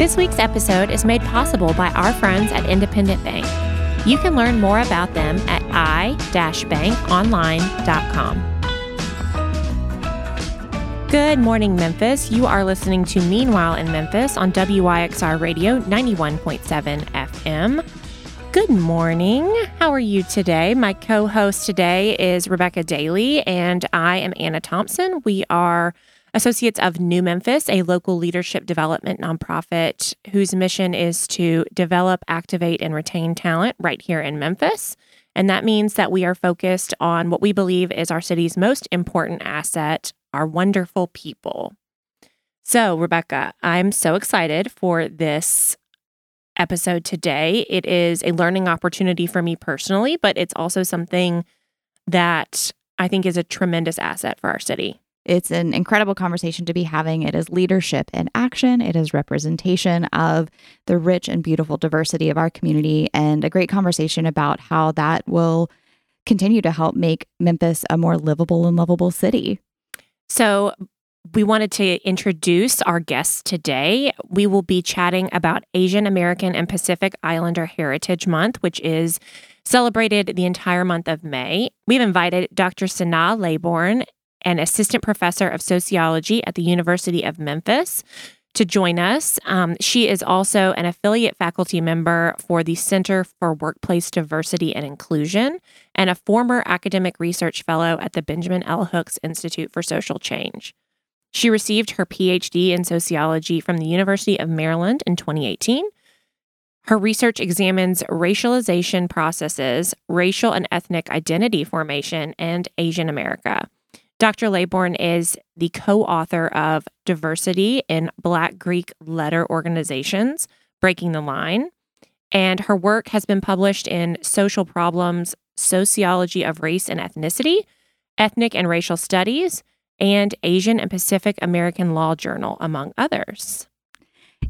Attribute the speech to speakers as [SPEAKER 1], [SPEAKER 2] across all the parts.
[SPEAKER 1] This week's episode is made possible by our friends at Independent Bank. You can learn more about them at i-bankonline.com. Good morning, Memphis. You are listening to Meanwhile in Memphis on WYXR Radio 91.7 FM. Good morning. How are you today? My co host today is Rebecca Daly, and I am Anna Thompson. We are Associates of New Memphis, a local leadership development nonprofit whose mission is to develop, activate, and retain talent right here in Memphis. And that means that we are focused on what we believe is our city's most important asset our wonderful people. So, Rebecca, I'm so excited for this episode today. It is a learning opportunity for me personally, but it's also something that I think is a tremendous asset for our city.
[SPEAKER 2] It's an incredible conversation to be having. It is leadership in action. It is representation of the rich and beautiful diversity of our community, and a great conversation about how that will continue to help make Memphis a more livable and lovable city.
[SPEAKER 1] So, we wanted to introduce our guests today. We will be chatting about Asian American and Pacific Islander Heritage Month, which is celebrated the entire month of May. We've invited Dr. SunAh Laybourn an assistant professor of sociology at the University of Memphis, to join us. Um, she is also an affiliate faculty member for the Center for Workplace Diversity and Inclusion and a former academic research fellow at the Benjamin L. Hooks Institute for Social Change. She received her PhD in sociology from the University of Maryland in 2018. Her research examines racialization processes, racial and ethnic identity formation, and Asian America. Dr. Laybourn is the co author of Diversity in Black Greek Letter Organizations, Breaking the Line. And her work has been published in Social Problems, Sociology of Race and Ethnicity, Ethnic and Racial Studies, and Asian and Pacific American Law Journal, among others.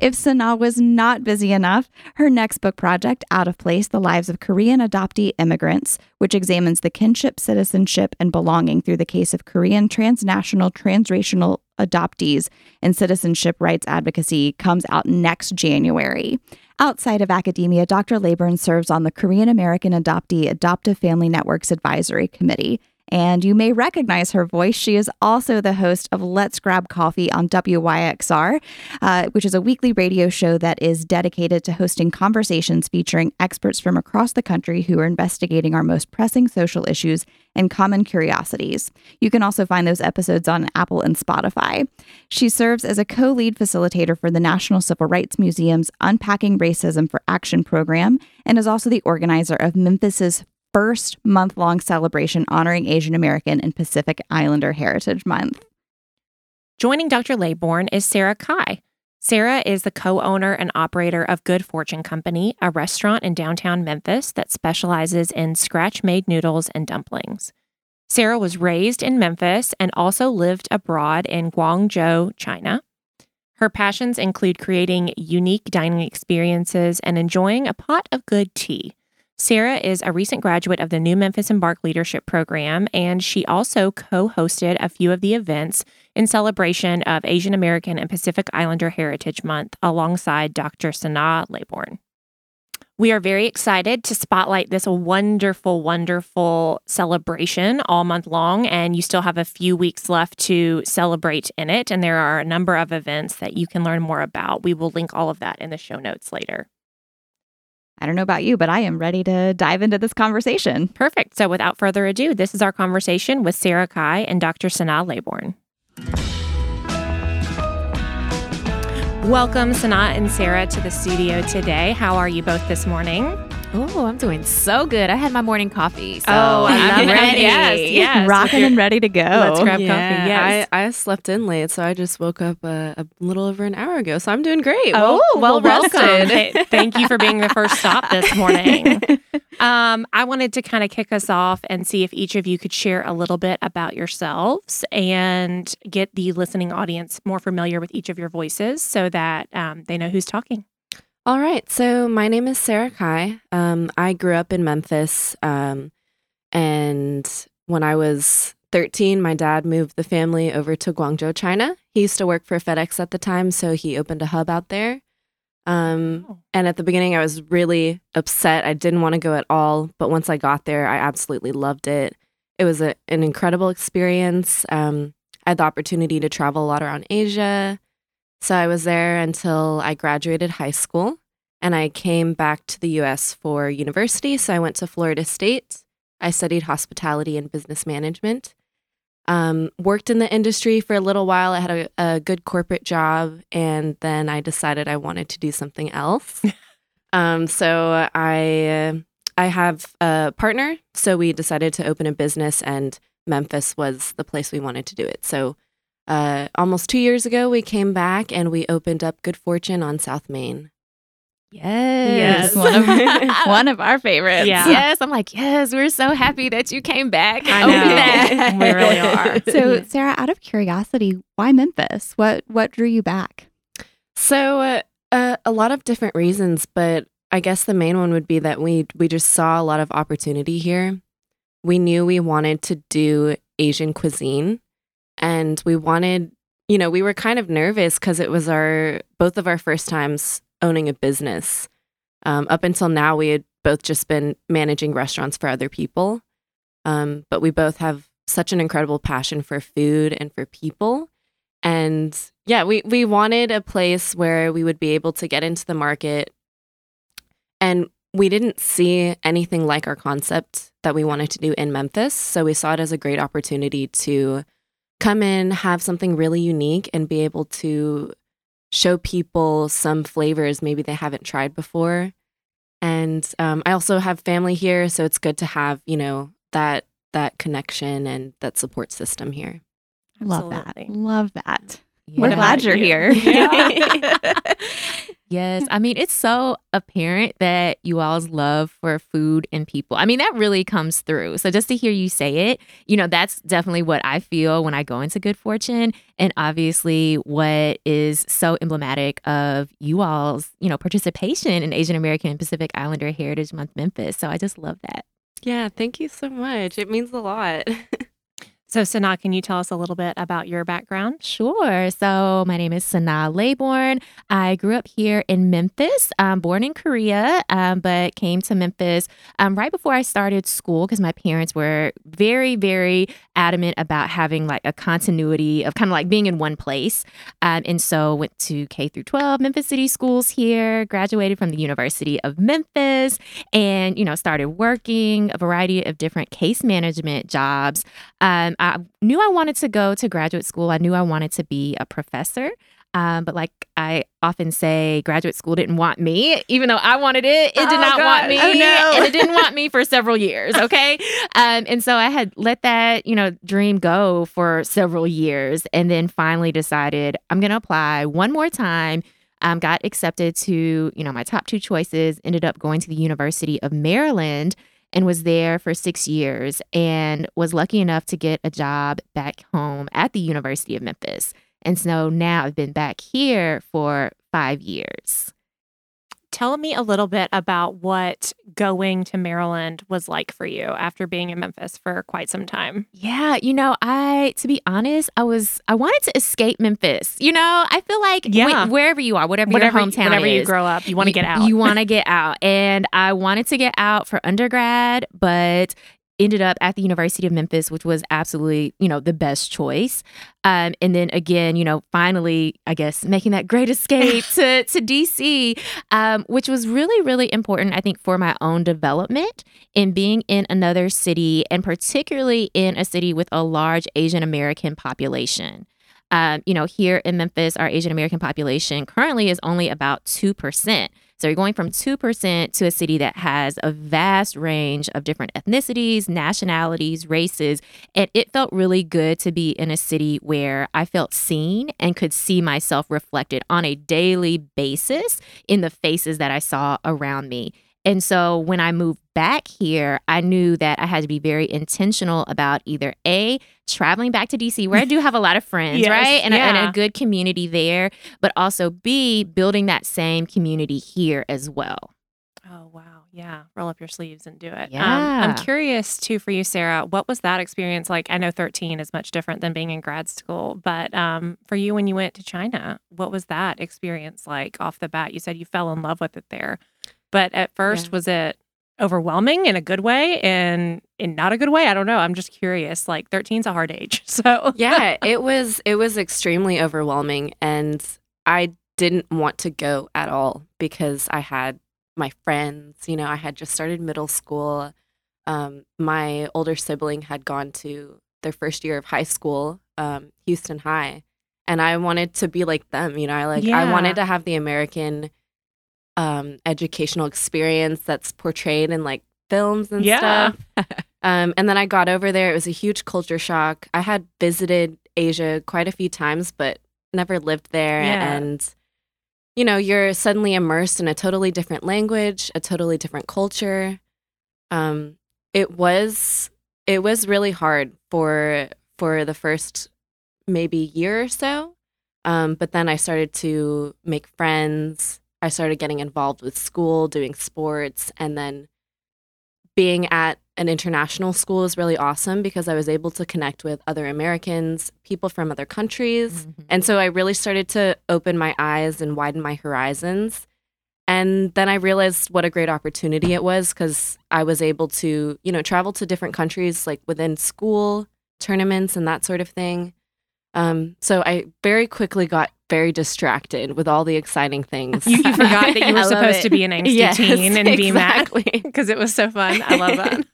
[SPEAKER 2] If SunAh was not busy enough, her next book project, Out of Place The Lives of Korean Adoptee Immigrants, which examines the kinship, citizenship, and belonging through the case of Korean transnational transracial adoptees and citizenship rights advocacy, comes out next January. Outside of academia, Dr. Laybourn serves on the Korean American Adoptee Adoptive Family Networks Advisory Committee and you may recognize her voice. She is also the host of Let's Grab Coffee on WYXR, uh, which is a weekly radio show that is dedicated to hosting conversations featuring experts from across the country who are investigating our most pressing social issues and common curiosities. You can also find those episodes on Apple and Spotify. She serves as a co lead facilitator for the National Civil Rights Museum's Unpacking Racism for Action program and is also the organizer of Memphis's first month long celebration honoring Asian American and Pacific Islander Heritage Month.
[SPEAKER 1] Joining Dr. Laybourn is Sarah Cai. Sarah is the co owner and operator of Good Fortune Company, a restaurant in downtown Memphis that specializes in scratch made noodles and dumplings. Sarah was raised in Memphis and also lived abroad in Guangzhou, China. Her passions include creating unique dining experiences and enjoying a pot of good tea. Sarah is a recent graduate of the New Memphis Embark Leadership Program, and she also co hosted a few of the events in celebration of Asian American and Pacific Islander Heritage Month alongside Dr. SunAh Laybourn. We are very excited to spotlight this wonderful, wonderful celebration all month long, and you still have a few weeks left to celebrate in it. And there are a number of events that you can learn more about. We will link all of that in the show notes later.
[SPEAKER 2] I don't know about you, but I am ready to dive into this conversation.
[SPEAKER 1] Perfect. So, without further ado, this is our conversation with Sarah Cai and Dr. SunAh Laybourn. Welcome, SunAh and Sarah, to the studio today. How are you both this morning?
[SPEAKER 3] Oh, I'm doing so good. I had my morning coffee. So
[SPEAKER 1] oh, I'm ready.
[SPEAKER 2] yes, yes. Rocking and ready to go.
[SPEAKER 1] Let's grab yeah, coffee. Yes.
[SPEAKER 4] I, I slept in late, so I just woke up a, a, little over an hour ago. So I'm doing great.
[SPEAKER 1] Oh, well, well welcome. hey, thank you for being the first stop this morning. Um, I wanted to kind of kick us off and see if each of you could share a little bit about yourselves and get the listening audience more familiar with each of your voices so that um, they know who's talking.
[SPEAKER 4] All right. So my name is Sarah Cai. Um, I grew up in Memphis. Um, and when I was 13, my dad moved the family over to Guangzhou, China. He used to work for FedEx at the time, so he opened a hub out there. Um,
[SPEAKER 1] Oh.
[SPEAKER 4] and at the beginning, I was really upset. I didn't want to go at all. But once I got there, I absolutely loved it. It was a, an incredible experience. Um, I had the opportunity to travel a lot around Asia. So I was there until I graduated high school and I came back to the US for university. So I went to Florida State. I studied hospitality and business management. Um, worked in the industry for a little while. I had a, a good corporate job, and then I decided I wanted to do something else. um, so I I have a partner, so we decided to open a business, and Memphis was the place we wanted to do it. So uh, almost two years ago, we came back and we opened up Good Fortune on South Main.
[SPEAKER 3] Yes.
[SPEAKER 1] Yes.
[SPEAKER 2] One of, one of our favorites.
[SPEAKER 1] Yeah.
[SPEAKER 3] Yes. I'm like, yes, we're so happy that you came back.
[SPEAKER 1] I know. We really are.
[SPEAKER 2] So, Sarah, out of curiosity, why Memphis? What what drew you back?
[SPEAKER 4] So uh, uh, a lot of different reasons, but I guess the main one would be that we we just saw a lot of opportunity here. We knew we wanted to do Asian cuisine, and we wanted, you know, we were kind of nervous because it was our both of our first times owning a business. Um, up until now, we had both just been managing restaurants for other people, um, but we both have such an incredible passion for food and for people. And yeah we we wanted a place where we would be able to get into the market. And we didn't see anything like our concept that we wanted to do in Memphis. So we saw it as a great opportunity to come in have something really unique and be able to show people some flavors maybe they haven't tried before and um, i also have family here so it's good to have you know that that connection and that support system here
[SPEAKER 2] Love that. Love that.
[SPEAKER 3] Yeah.
[SPEAKER 2] We're glad you're
[SPEAKER 1] you?
[SPEAKER 2] here.
[SPEAKER 3] yes. I mean, it's so apparent that you all's love for food and people. I mean, that really comes through. So just to hear you say it, you know, that's definitely what I feel when I go into Good Fortune. And obviously, what is so emblematic of you all's, you know, participation in Asian American and Pacific Islander Heritage Month Memphis. So I just love that.
[SPEAKER 4] Yeah, thank you so much. It means a lot.
[SPEAKER 1] So, SunAh, can you tell us a little bit about your background?
[SPEAKER 3] Sure. So my name is SunAh Laybourn. I grew up here in Memphis. I'm born in Korea, um, but came to Memphis um, right before I started school because my parents were very, very adamant about having like a continuity of kind of like being in one place. Um, and so went to K through 12 Memphis City schools here, graduated from the University of Memphis, and you know started working a variety of different case management jobs. I knew I wanted to go to graduate school. I knew I wanted to be a professor. Um, but like I often say, graduate school didn't want me, even though I wanted it. It did
[SPEAKER 2] Oh,
[SPEAKER 3] not
[SPEAKER 2] God.
[SPEAKER 3] want me,
[SPEAKER 2] Oh, no.
[SPEAKER 3] and it didn't want me for several years. Okay, um, and so I had let that you know dream go for several years, and then finally decided I'm going to apply one more time. Um, got accepted to you know my top two choices. Ended up going to the University of Maryland and was there for six years and was lucky enough to get a job back home at the University of Memphis. And so now I've been back here for five years.
[SPEAKER 1] Tell me a little bit about what going to Maryland was like for you after being in Memphis for quite some time.
[SPEAKER 3] Yeah, you know, I to be honest, I was I wanted to escape Memphis. You know, I feel like when-
[SPEAKER 1] Yeah.
[SPEAKER 3] wherever you are, whatever,
[SPEAKER 1] Whenever,
[SPEAKER 3] your hometown
[SPEAKER 1] whenever you grow up, you want to get out.
[SPEAKER 3] You want to get out. And I wanted to get out for undergrad, but ended up at the University of Memphis, which was absolutely, you know, the best choice. Um, and then again, you know, finally, I guess making that great escape to to DC, um, which was really, really important, I think, for my own development in being in another city and particularly in a city with a large Asian American population. Um, you know, here in Memphis, our Asian American population currently is only about 2%. So you're going from 2% to a city that has a vast range of different ethnicities, nationalities, races. And it felt really good to be in a city where I felt seen and could see myself reflected on a daily basis in the faces that I saw around me. And so when I moved back here, I knew that I had to be very intentional about either A, traveling back to DC, where I do have a lot of friends,
[SPEAKER 1] Yes,
[SPEAKER 3] right? And, a, and a good community there, but also B, building that same community here as well.
[SPEAKER 1] oh, wow. yeah. Roll up your sleeves and do it.
[SPEAKER 3] Yeah.
[SPEAKER 1] Um, I'm curious too for you, Sarah. What was that experience like? I know 13 is much different than being in grad school, but um, for you when you went to China, what was that experience like off the bat? You said you fell in love with it there, but at first,
[SPEAKER 4] Yeah.
[SPEAKER 1] was it overwhelming in a good way and in not a good way? I don't know. I'm just curious. Like 13 is a hard age, so
[SPEAKER 4] yeah, it was it was extremely overwhelming and I didn't want to go at all because I had my friends, you know, I had just started middle school. Um, my older sibling had gone to their first year of high school, um, Houston High, and I wanted to be like them, you know, I like I wanted to have the American um, educational experience that's portrayed in like films and
[SPEAKER 1] Yeah.
[SPEAKER 4] stuff. Um, and then I got over there. It was a huge culture shock. I had visited Asia quite a few times, but never lived there.
[SPEAKER 1] Yeah.
[SPEAKER 4] And, you know, you're suddenly immersed in a totally different language, a totally different culture. Um, it was it was really hard for for the first maybe year or so. Um, but then I started to make friends. I started getting involved with school, doing sports, and then being at an international school is really awesome because I was able to connect with other Americans, people from other countries.
[SPEAKER 3] Mhm.
[SPEAKER 4] And so I really started to open my eyes and widen my horizons. And then I realized what a great opportunity it was because I was able to, you know, travel to different countries like within school, tournaments, and that sort of thing. Um, so I very quickly got very distracted with all the exciting things.
[SPEAKER 1] you, you forgot that you were supposed
[SPEAKER 4] it.
[SPEAKER 1] to be an angsty
[SPEAKER 4] Yes,
[SPEAKER 1] teen and be mad
[SPEAKER 4] exactly.
[SPEAKER 1] because it was so fun. I love that.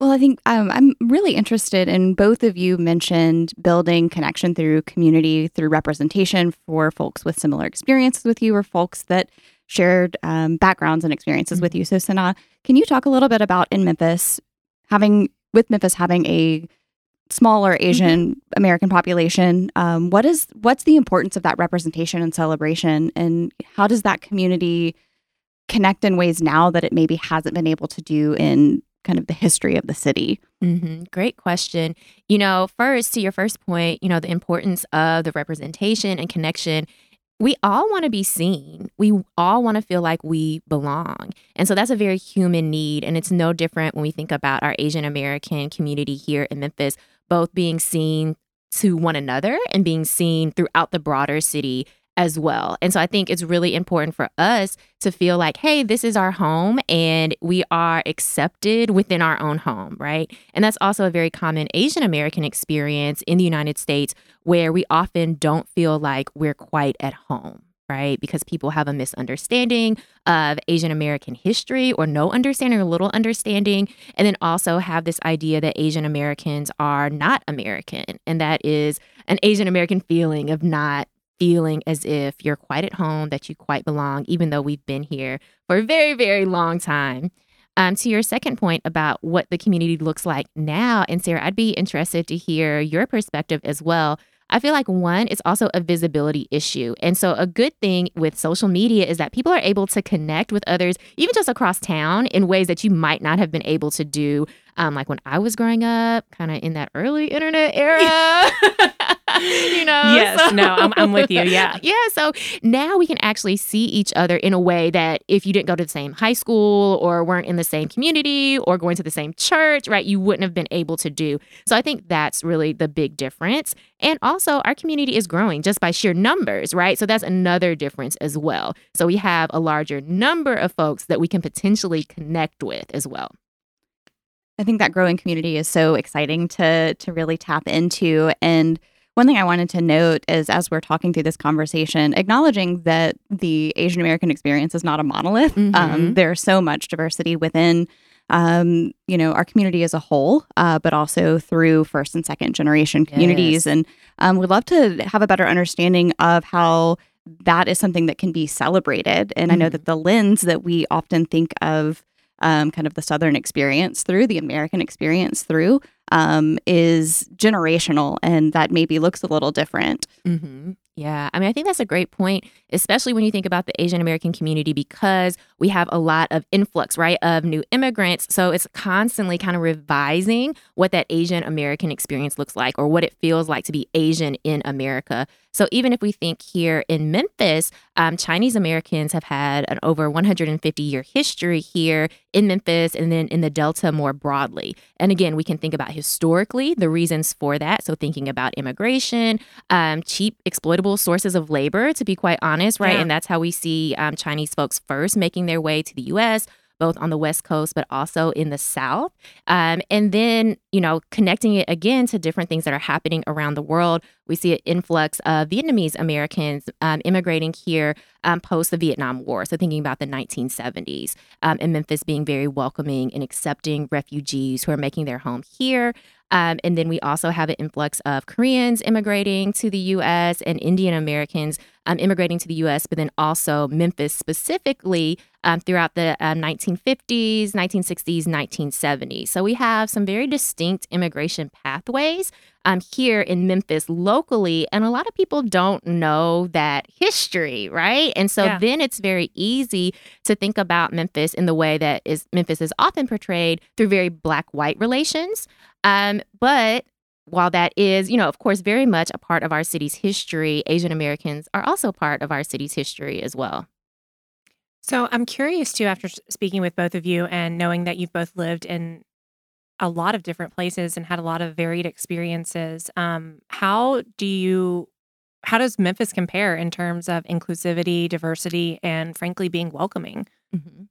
[SPEAKER 2] Well, I think um, I'm really interested in both of you mentioned building connection through community, through representation for folks with similar experiences with you or folks that shared um, backgrounds and experiences with you. So, SunAh, can you talk a little bit about in Memphis having, with Memphis having a smaller Asian American population, um, what is what's the importance of that representation and celebration, and how does that community connect in ways now that it maybe hasn't been able to do in kind of the history of the city?
[SPEAKER 3] hmm Great question. You know, first, to your first point, you know, the importance of the representation and connection. We all want to be seen. We all want to feel like we belong. And so that's a very human need. And it's no different when we think about our Asian American community here in Memphis, both being seen to one another and being seen throughout the broader city as well. And so I think it's really important for us to feel like, hey, this is our home and we are accepted within our own home, right? And that's also a very common Asian American experience in the United States where we often don't feel like we're quite at home. Right, because people have a misunderstanding of Asian American history or no understanding or little understanding, and then also have this idea that Asian Americans are not American. And that is an Asian American feeling of not feeling as if you're quite at home, that you quite belong, even though we've been here for a very, very long time. Um, to your second point about what the community looks like now, and Sarah, I'd be interested to hear your perspective as well. I feel like one, it's also a visibility issue. And so, a good thing with social media is that people are able to connect with others, even just across town, in ways that you might not have been able to do. Um, like when I was growing up, kind of in that early internet era. you know?
[SPEAKER 1] Yes, no, I'm- I'm with you, yeah.
[SPEAKER 3] Yeah. So now we can actually see each other in a way that if you didn't go to the same high school or weren't in the same community or going to the same church, right, you wouldn't have been able to do. So I think that's really the big difference. And also, our community is growing just by sheer numbers, right? So that's another difference as well. So we have a larger number of folks that we can potentially connect with as well.
[SPEAKER 2] I think that growing community is so exciting to to really tap into. And one thing I wanted to note is as we're talking through this conversation, acknowledging that the Asian American experience is not a monolith. Um,
[SPEAKER 3] Mhm.
[SPEAKER 2] there's so much diversity within um, you know, our community as a whole, uh, but also through first and second generation communities.
[SPEAKER 3] Yes.
[SPEAKER 2] And um, we'd love to have a better understanding of how that is something that can be celebrated. And I know that the lens that we often think of um, kind of the Southern experience through, the American experience through, um, is generational and that maybe looks a little different.
[SPEAKER 3] Mm-hmm. Yeah. I mean, I think that's a great point, especially when you think about the Asian American community, because we have a lot of influx, right, of new immigrants. So it's constantly kind of revising what that Asian American experience looks like or what it feels like to be Asian in America. So even if we think here in Memphis, um, Chinese Americans have had an over 150 year history here in Memphis and then in the Delta more broadly. And again, we can think about historically the reasons for that. So thinking about immigration, um, cheap, exploitable sources of labor, to be quite honest, right?
[SPEAKER 1] Yeah.
[SPEAKER 3] And that's how we see um, Chinese folks first making their way to the US both on the West Coast, but also in the South. Um, and then, you know, connecting it again to different things that are happening around the world. We see an influx of Vietnamese Americans um, immigrating here um, post the Vietnam War. So, thinking about the 1970s, um, and Memphis being very welcoming and accepting refugees who are making their home here. Um, and then we also have an influx of Koreans immigrating to the U.S. and Indian Americans um, immigrating to the U.S., but then also Memphis specifically um, throughout the uh, 1950s, 1960s, 1970s. So we have some very distinct immigration pathways um, here in Memphis locally, and a lot of people don't know that history, right? And so
[SPEAKER 1] Yeah.
[SPEAKER 3] then it's very easy to think about Memphis in the way that is Memphis is often portrayed through very black-white relations. Um, but while that is, you know, of course, very much a part of our city's history, Asian Americans are also part of our city's history as well.
[SPEAKER 1] So I'm curious too, after speaking with both of you and knowing that you've both lived in a lot of different places and had a lot of varied experiences. Um, how do you, how does Memphis compare in terms of inclusivity, diversity, and frankly being welcoming?
[SPEAKER 3] Mm-hmm.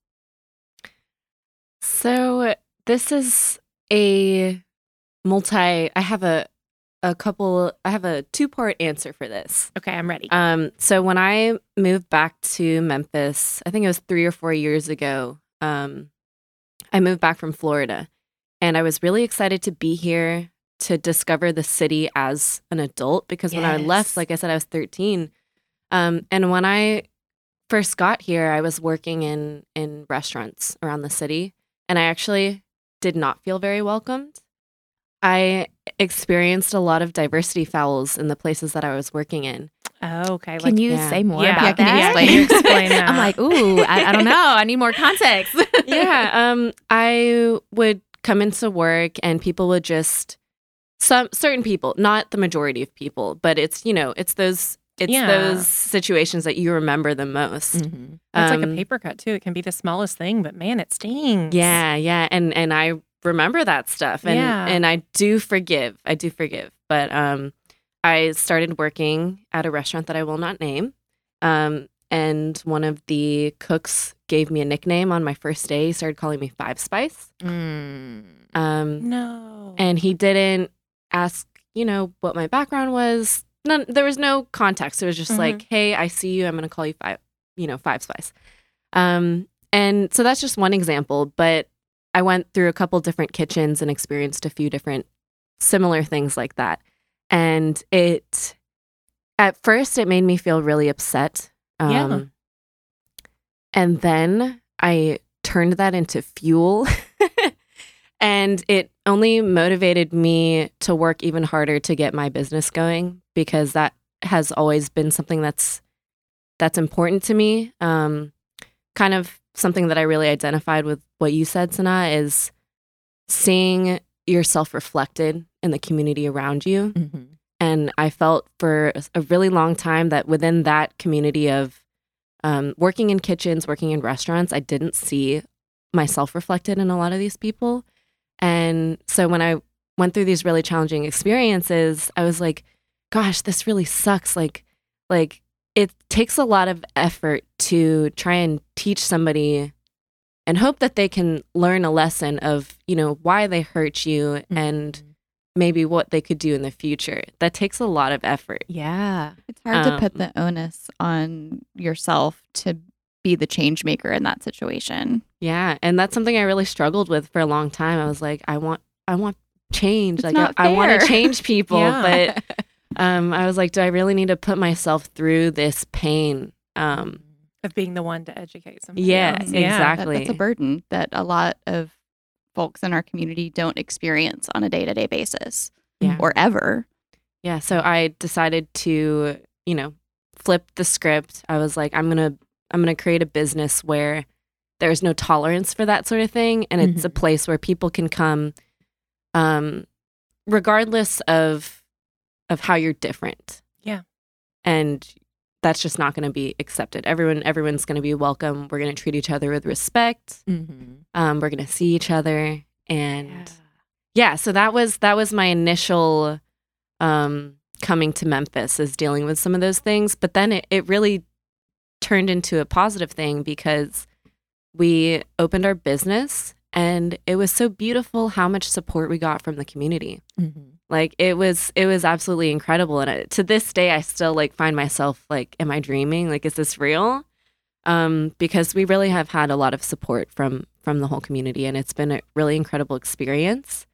[SPEAKER 4] So this is a multi. I have a a couple. I have a two part answer for this.
[SPEAKER 1] Okay, I'm ready.
[SPEAKER 4] Um, so when I moved back to Memphis, I think it was three or four years ago. Um, I moved back from Florida, and I was really excited to be here to discover the city as an adult. Because when I left, like I said, I was thirteen, um, and when I first got here, I was working in in restaurants around the city, and I actually did not feel very welcomed. I experienced a lot of diversity fouls in the places that I was working in.
[SPEAKER 1] oh, okay.
[SPEAKER 3] Can you
[SPEAKER 4] yeah.
[SPEAKER 3] say more
[SPEAKER 1] Yeah.
[SPEAKER 3] about
[SPEAKER 2] Yeah, can you
[SPEAKER 3] that?
[SPEAKER 2] explain?
[SPEAKER 1] You explain that?
[SPEAKER 3] I'm like, ooh, I, I don't know. I need more context.
[SPEAKER 4] yeah, um, I would come into work and people would just some certain people, not the majority of people, but it's you know it's those it's
[SPEAKER 1] Yeah.
[SPEAKER 4] those situations that you remember the most.
[SPEAKER 3] Mhm.
[SPEAKER 1] It's like a
[SPEAKER 4] Um,
[SPEAKER 1] paper cut too. It can be the smallest thing, but man, it stings.
[SPEAKER 4] Yeah, yeah, and and I remember that stuff, and
[SPEAKER 1] Yeah.
[SPEAKER 4] and I do forgive. I do forgive, but um, I started working at a restaurant that I will not name, um, and one of the cooks gave me a nickname on my first day. He started calling me Five Spice,
[SPEAKER 3] Mm.
[SPEAKER 4] um,
[SPEAKER 1] No.
[SPEAKER 4] and he didn't ask, you know, what my background was. None. There was no context. It was just
[SPEAKER 1] Mhm.
[SPEAKER 4] like, hey, I see you. I'm going to call you Five, you know, Five Spice. Um, and so that's just one example, but I went through a couple different kitchens and experienced a few different similar things like that. And it, at first, it made me feel really upset. Um,
[SPEAKER 1] Yeah.
[SPEAKER 4] And then I turned that into fuel. and it only motivated me to work even harder to get my business going because that has always been something that's that's important to me. Um, kind of something that I really identified with what you said, SunAh, is seeing yourself reflected in the community around you.
[SPEAKER 3] Mhm.
[SPEAKER 4] And I felt for a really long time that within that community of um, working in kitchens, working in restaurants, I didn't see myself reflected in a lot of these people. And so when I went through these really challenging experiences, I was like, gosh, this really sucks. Like, like it takes a lot of effort to try and teach somebody and hope that they can learn a lesson of, you know, why they hurt you and
[SPEAKER 3] Mhm.
[SPEAKER 4] Maybe what they could do in the future. That takes a lot of effort.
[SPEAKER 3] yeah.
[SPEAKER 2] It's hard to put
[SPEAKER 4] Um,
[SPEAKER 2] the onus on yourself to be the change maker in that situation.
[SPEAKER 4] Yeah, and that's something I really struggled with for a long time. I was like, I want, I want change.
[SPEAKER 2] It's
[SPEAKER 4] like,
[SPEAKER 2] not
[SPEAKER 4] I, I want to change people,
[SPEAKER 1] Yeah.
[SPEAKER 4] but um, I was like, do I really need to put myself through this pain? Um,
[SPEAKER 1] of being the one to educate somebody
[SPEAKER 4] Yeah,
[SPEAKER 1] else.
[SPEAKER 4] exactly.
[SPEAKER 2] That- that's a burden that a lot of folks in our community don't experience on a day to day basis
[SPEAKER 4] Yeah.
[SPEAKER 2] or ever.
[SPEAKER 4] Yeah, so I decided to, you know, flip the script. I was like, I'm going to I'm going to create a business where there's no tolerance for that sort of thing and it's a place where people can come um regardless of of how you're different.
[SPEAKER 1] Yeah.
[SPEAKER 4] And that's just not going to be accepted. Everyone everyone's going to be welcome. We're going to treat each other with respect.
[SPEAKER 3] Mm-hmm.
[SPEAKER 4] Um we're going to see each other and yeah so that was that was my initial um coming to memphis is dealing with some of those things but then it, it really turned into a positive thing because we opened our business and it was so beautiful how much support we got from the community
[SPEAKER 3] Mm-hmm.
[SPEAKER 4] Like it was it was absolutely incredible and I, to this day i still like find myself like am i dreaming? Like is this real? Um because we really have had a lot of support from from the whole community and it's been a really incredible experience.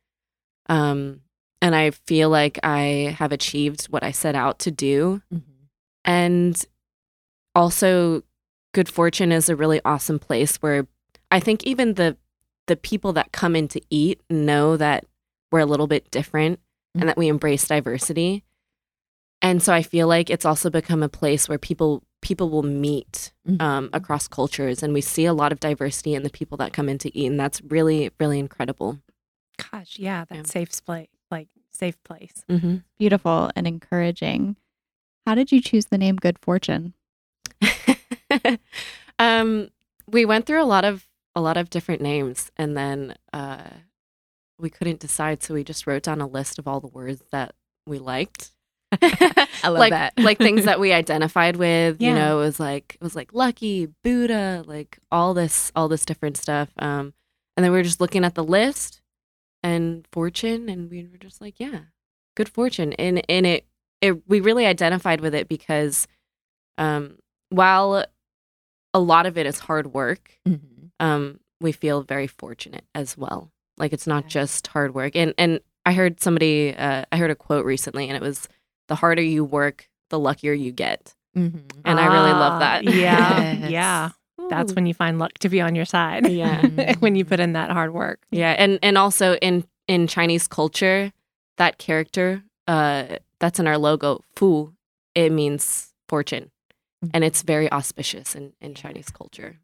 [SPEAKER 4] Um and i feel like i have achieved what i set out to do.
[SPEAKER 3] Mm-hmm.
[SPEAKER 4] and also good fortune is a really awesome place where i think even the the people that come in to eat know that we're a little bit different and that we embrace diversity and so i feel like it's also become a place where people people will meet um, across cultures and we see a lot of diversity in the people that come in to eat and that's really really incredible
[SPEAKER 1] Gosh, yeah, that
[SPEAKER 4] Yeah.
[SPEAKER 1] safe place, like safe place.
[SPEAKER 4] mm-hmm.
[SPEAKER 2] Beautiful and encouraging. How did you choose the name Good Fortune?
[SPEAKER 4] um, we went through a lot of a lot of different names, and then uh, we couldn't decide, so we just wrote down a list of all the words that we liked.
[SPEAKER 3] I love
[SPEAKER 4] like
[SPEAKER 3] that.
[SPEAKER 4] like things that we identified with.
[SPEAKER 1] Yeah.
[SPEAKER 4] You know, it was like it was like lucky Buddha, like all this all this different stuff. Um, and then we were just looking at the list and fortune, and we were just like, yeah, good fortune. And and it it we really identified with it because, um, while a lot of it is hard work,
[SPEAKER 3] Mhm.
[SPEAKER 4] um, we feel very fortunate as well. Like it's not
[SPEAKER 3] Yeah.
[SPEAKER 4] just hard work. And and I heard somebody, uh, I heard a quote recently, and it was, "The harder you work, the luckier you get."
[SPEAKER 3] Mhm.
[SPEAKER 4] And I really love
[SPEAKER 1] Ah,
[SPEAKER 4] that.
[SPEAKER 1] Yeah,
[SPEAKER 3] Yes.
[SPEAKER 1] yeah. That's when you find luck to be on your side.
[SPEAKER 4] Yeah.
[SPEAKER 1] when you put in that hard work.
[SPEAKER 4] Yeah, and and also in in Chinese culture, that character, uh, that's in our logo, fu, it means fortune, and it's very auspicious in in Chinese culture.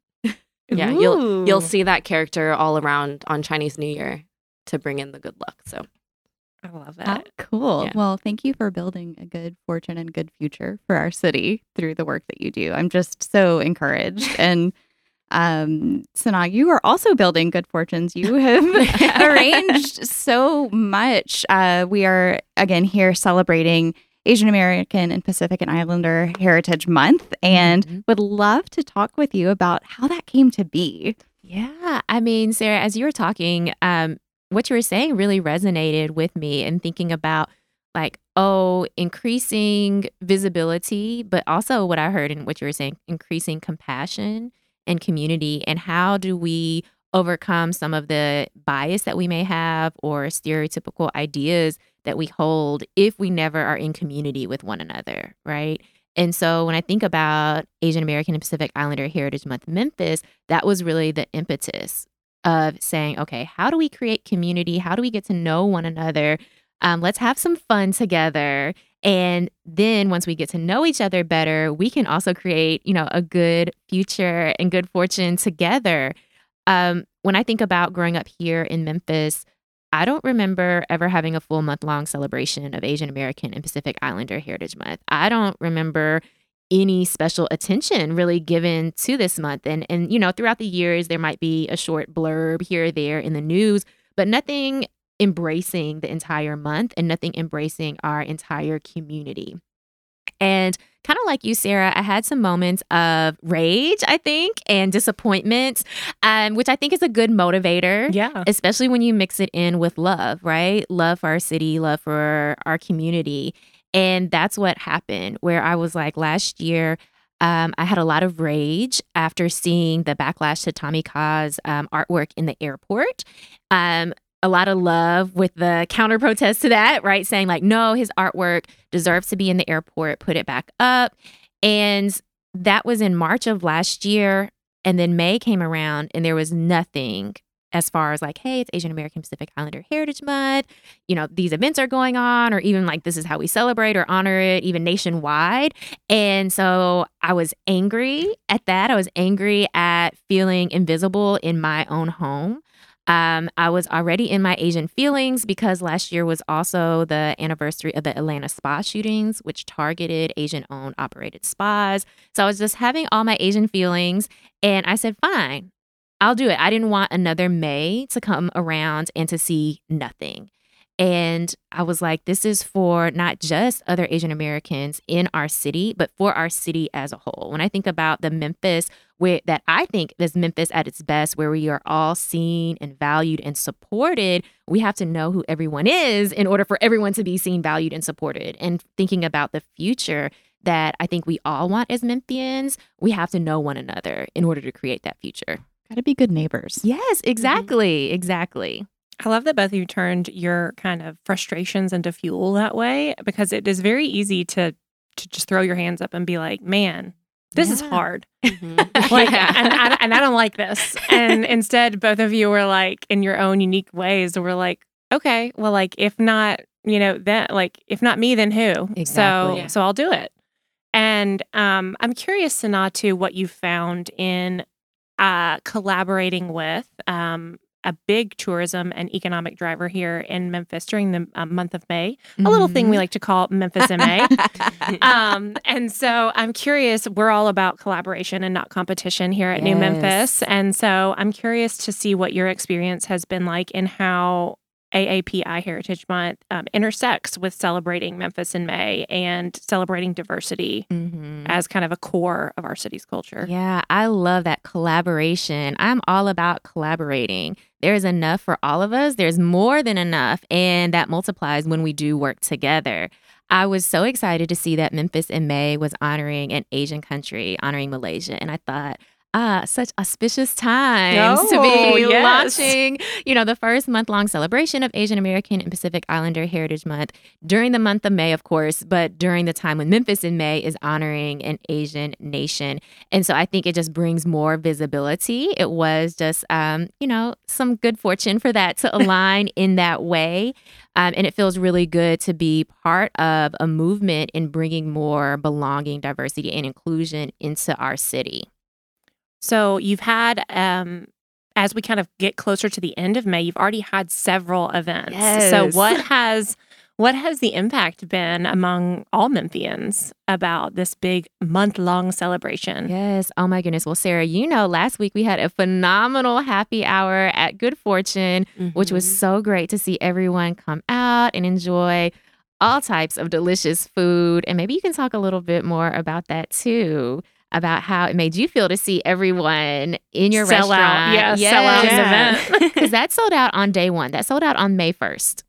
[SPEAKER 4] Yeah, you'll you'll see that character all around on Chinese New Year to bring in the good luck. So
[SPEAKER 1] I love
[SPEAKER 2] Oh,
[SPEAKER 1] that.
[SPEAKER 2] cool.
[SPEAKER 4] Yeah.
[SPEAKER 2] Well, thank you for building a good fortune and good future for our city through the work that you do. I'm just so encouraged. and um, SunAh, you are also building good fortunes. You have arranged so much. Uh, we are again here celebrating Asian American and Pacific and Islander Heritage Month, and
[SPEAKER 3] Mhm.
[SPEAKER 2] would love to talk with you about how that came to be.
[SPEAKER 3] Yeah. I mean, Sarah, as you were talking, um, what you were saying really resonated with me and thinking about like, oh, increasing visibility, but also what I heard and what you were saying, increasing compassion and community. And how do we overcome some of the bias that we may have or stereotypical ideas that we hold if we never are in community with one another, right? And so when I think about Asian American and Pacific Islander Heritage Month Memphis, that was really the impetus of saying, okay, how do we create community? How do we get to know one another? Um, let's have some fun together. And then once we get to know each other better, we can also create, you know, a good future and good fortune together. Um, when I think about growing up here in Memphis, I don't remember ever having a full month long celebration of Asian American and Pacific Islander Heritage Month. I don't remember any special attention really given to this month. And and you know, throughout the years there might be a short blurb here or there in the news, but nothing embracing the entire month and nothing embracing our entire community. And kind of like you, Sarah, I had some moments of rage, I think, and disappointment, um, which I think is a good motivator
[SPEAKER 1] Yeah.
[SPEAKER 3] especially when you mix it in with love, right? Love for our city, love for our community. And that's what happened where I was like last year, um, I had a lot of rage after seeing the backlash to Tommy Kha's um, artwork in the airport. Um, a lot of love with the counter protest to that, right? Saying, like, no, his artwork deserves to be in the airport, put it back up. And that was in March of last year. And then May came around and there was nothing as far as like, hey, it's Asian American Pacific Islander Heritage Month. You know, these events are going on, or even like this is how we celebrate or honor it, even nationwide. And so I was angry at that. I was angry at feeling invisible in my own home. Um, I was already in my Asian feelings because last year was also the anniversary of the Atlanta spa shootings, which targeted Asian owned operated spas. So I was just having all my Asian feelings. And I said, fine, I'll do it. I didn't want another May to come around and to see nothing. And I was like, this is for not just other Asian Americans in our city, but for our city as a whole. When I think about the Memphis, where that I think is Memphis at its best, where we are all seen and valued and supported, we have to know who everyone is in order for everyone to be seen, valued, and supported. And thinking about the future that I think we all want as Memphians, we have to know one another in order to create that future.
[SPEAKER 2] Got to be good neighbors.
[SPEAKER 3] Yes, exactly. Mm-hmm. Exactly.
[SPEAKER 1] I love that both of you turned your kind of frustrations into fuel that way because it is very easy to to just throw your hands up and be like, "Man, this yeah. is hard." Mm-hmm. like, yeah. and, I, and I don't like this. And instead, both of you were like, in your own unique ways, were like, "Okay, well, like if not, you know, that like if not me, then who?" Exactly. So, yeah. so I'll do it. And um, I'm curious, SunAh, what you found in uh, collaborating with um, a big tourism and economic driver here in Memphis during the uh, month of May, mm-hmm. a little thing we mm-hmm. like to call Memphis in May. um, and so I'm curious, we're all about collaboration and not competition here at yes. New Memphis. And so I'm curious to see what your experience has been like in how AAPI Heritage Month um, intersects with celebrating Memphis in May and celebrating diversity mm-hmm. as kind of a core of our city's culture.
[SPEAKER 3] Yeah, I love that collaboration. I'm all about collaborating. There is enough for all of us, there's more than enough, and that multiplies when we do work together. I was so excited to see that Memphis in May was honoring an Asian country, honoring Malaysia. And I thought, ah, such auspicious times oh, to be yes. launching, you know, the first month long celebration of Asian American and Pacific Islander Heritage Month during the month of May, of course, but during the time when Memphis in May is honoring an Asian nation. And so I think it just brings more visibility. It was just, um, you know, some good fortune for that to align in that way. Um, and it feels really good to be part of a movement in bringing more belonging, diversity, and inclusion into our city.
[SPEAKER 1] So you've had, um, as we kind of get closer to the end of May, you've already had several events. Yes. So what has what has the impact been among all Memphians about this big month long celebration?
[SPEAKER 3] Yes. Oh my goodness. Well, Sarah, you know, last week we had a phenomenal happy hour at Good Fortune, mm-hmm. which was mm-hmm. so great to see everyone come out and enjoy all types of delicious food. And maybe you can talk a little bit more about that too about how it made you feel to see everyone in your
[SPEAKER 1] sell
[SPEAKER 3] restaurant.
[SPEAKER 1] Out. Yeah, yes. sell out yeah. event.
[SPEAKER 3] Because that sold out on day one. That sold out on May 1st.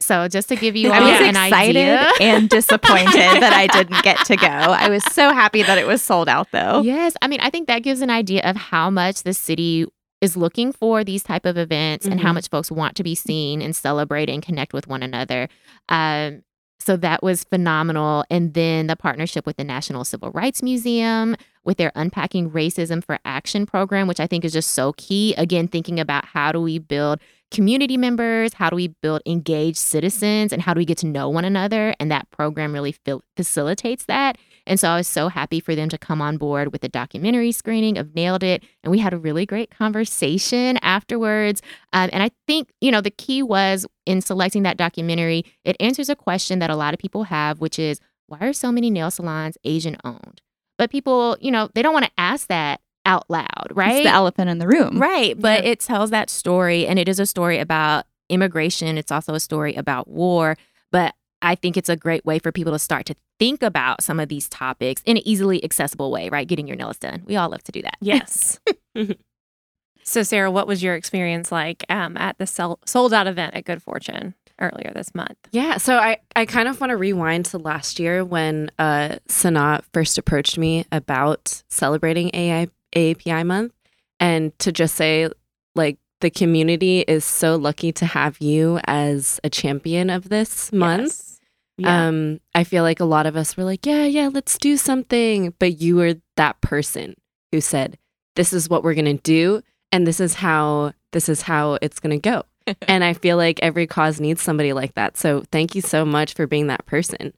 [SPEAKER 3] So just to give you all
[SPEAKER 2] I was
[SPEAKER 3] an
[SPEAKER 2] excited
[SPEAKER 3] idea.
[SPEAKER 2] and disappointed that I didn't get to go. I was so happy that it was sold out though.
[SPEAKER 3] Yes. I mean, I think that gives an idea of how much the city is looking for these type of events mm-hmm. and how mm-hmm. much folks want to be seen and celebrate and connect with one another. Um, so that was phenomenal. And then the partnership with the National Civil Rights Museum with their Unpacking Racism for Action program, which I think is just so key. Again, thinking about how do we build community members, how do we build engaged citizens, and how do we get to know one another? And that program really fil- facilitates that. And so I was so happy for them to come on board with the documentary screening of Nailed It. And we had a really great conversation afterwards. Um, and I think, you know, the key was in selecting that documentary, it answers a question that a lot of people have, which is why are so many nail salons Asian owned? But people, you know, they don't want to ask that out loud, right?
[SPEAKER 2] It's the elephant in the room.
[SPEAKER 3] Right. But yeah. it tells that story, and it is a story about immigration. It's also a story about war. But I think it's a great way for people to start to think about some of these topics in an easily accessible way, right? Getting your nails done. We all love to do that.
[SPEAKER 1] Yes. so, Sarah, what was your experience like um, at the sell- sold out event at Good Fortune? earlier this month.
[SPEAKER 4] Yeah, so I, I kind of want to rewind to last year when uh, SunAh first approached me about celebrating AI, AAPI month and to just say, like, the community is so lucky to have you as a champion of this month. Yes. Yeah. Um, I feel like a lot of us were like, yeah, yeah, let's do something. But you were that person who said, this is what we're going to do. And this is how this is how it's going to go. and I feel like every cause needs somebody like that. So thank you so much for being that person.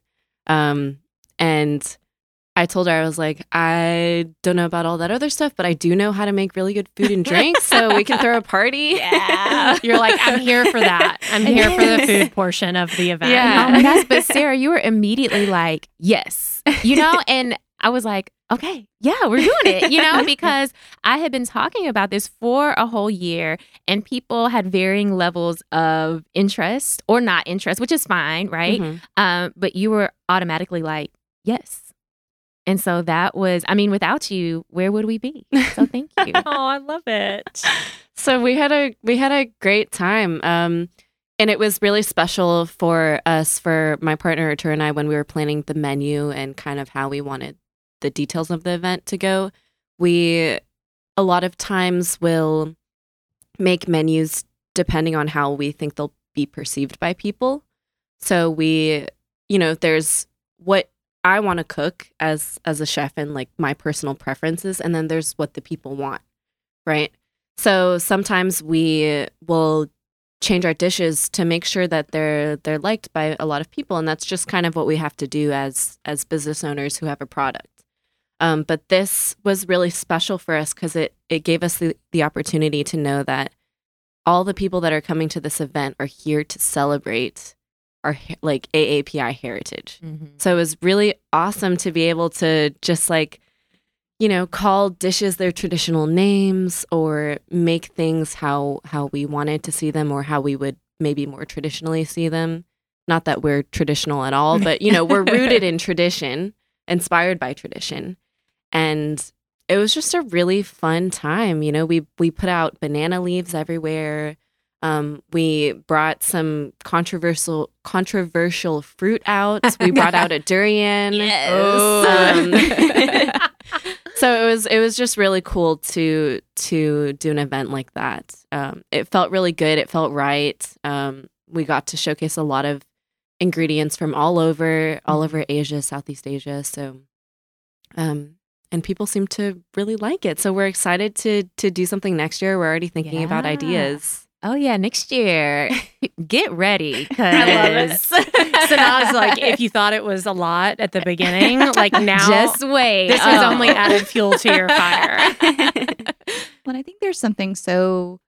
[SPEAKER 4] Um, and I told her, I was like, I don't know about all that other stuff, but I do know how to make really good food and drinks. so we can throw a party.
[SPEAKER 1] Yeah. You're like, I'm here for that. I'm here for the food portion of the event.
[SPEAKER 4] Yeah.
[SPEAKER 3] Oh my gosh, but Sarah, you were immediately like, yes, you know, and I was like, okay, yeah, we're doing it, you know, because I had been talking about this for a whole year and people had varying levels of interest or not interest, which is fine, right?
[SPEAKER 4] Mhm.
[SPEAKER 3] Um, but you were automatically like, yes. And so that was, I mean, without you, where would we be? So thank you.
[SPEAKER 1] Oh, I love it.
[SPEAKER 4] So we had a we had a great time. Um and it was really special for us for my partner Artur and I when we were planning the menu and kind of how we wanted the details of the event to go. We a lot of times will make menus depending on how we think they'll be perceived by people. So we you know, there's what I want to cook as as a chef and like my personal preferences and then there's what the people want, right? So sometimes we will change our dishes to make sure that they're they're liked by a lot of people, and that's just kind of what we have to do as as business owners who have a product. Um, but this was really special for us because it it gave us the, the opportunity to know that all the people that are coming to this event are here to celebrate our like AAPI heritage.
[SPEAKER 3] Mhm.
[SPEAKER 4] So it was really awesome to be able to just like, you know, call dishes their traditional names or make things how how we wanted to see them or how we would maybe more traditionally see them. Not that we're traditional at all, but you know, we're rooted in tradition, inspired by tradition. And it was just a really fun time. You know, we we put out banana leaves everywhere. Um, we brought some controversial controversial fruit out. We brought out a durian. Um, so it was it was just really cool to to do an event like that. Um, it felt really good. It felt right. Um, we got to showcase a lot of ingredients from all over all over Asia, Southeast Asia. So, um, and people seem to really like it. So we're excited to to do something next year. We're already thinking about ideas.
[SPEAKER 3] Oh yeah, next year. Get ready because
[SPEAKER 1] I love it. so now it's like, if you thought it was a lot at the beginning, like now,
[SPEAKER 3] just wait.
[SPEAKER 1] this has
[SPEAKER 3] Oh.
[SPEAKER 1] only added fuel to your fire.
[SPEAKER 2] Well, I think there's something so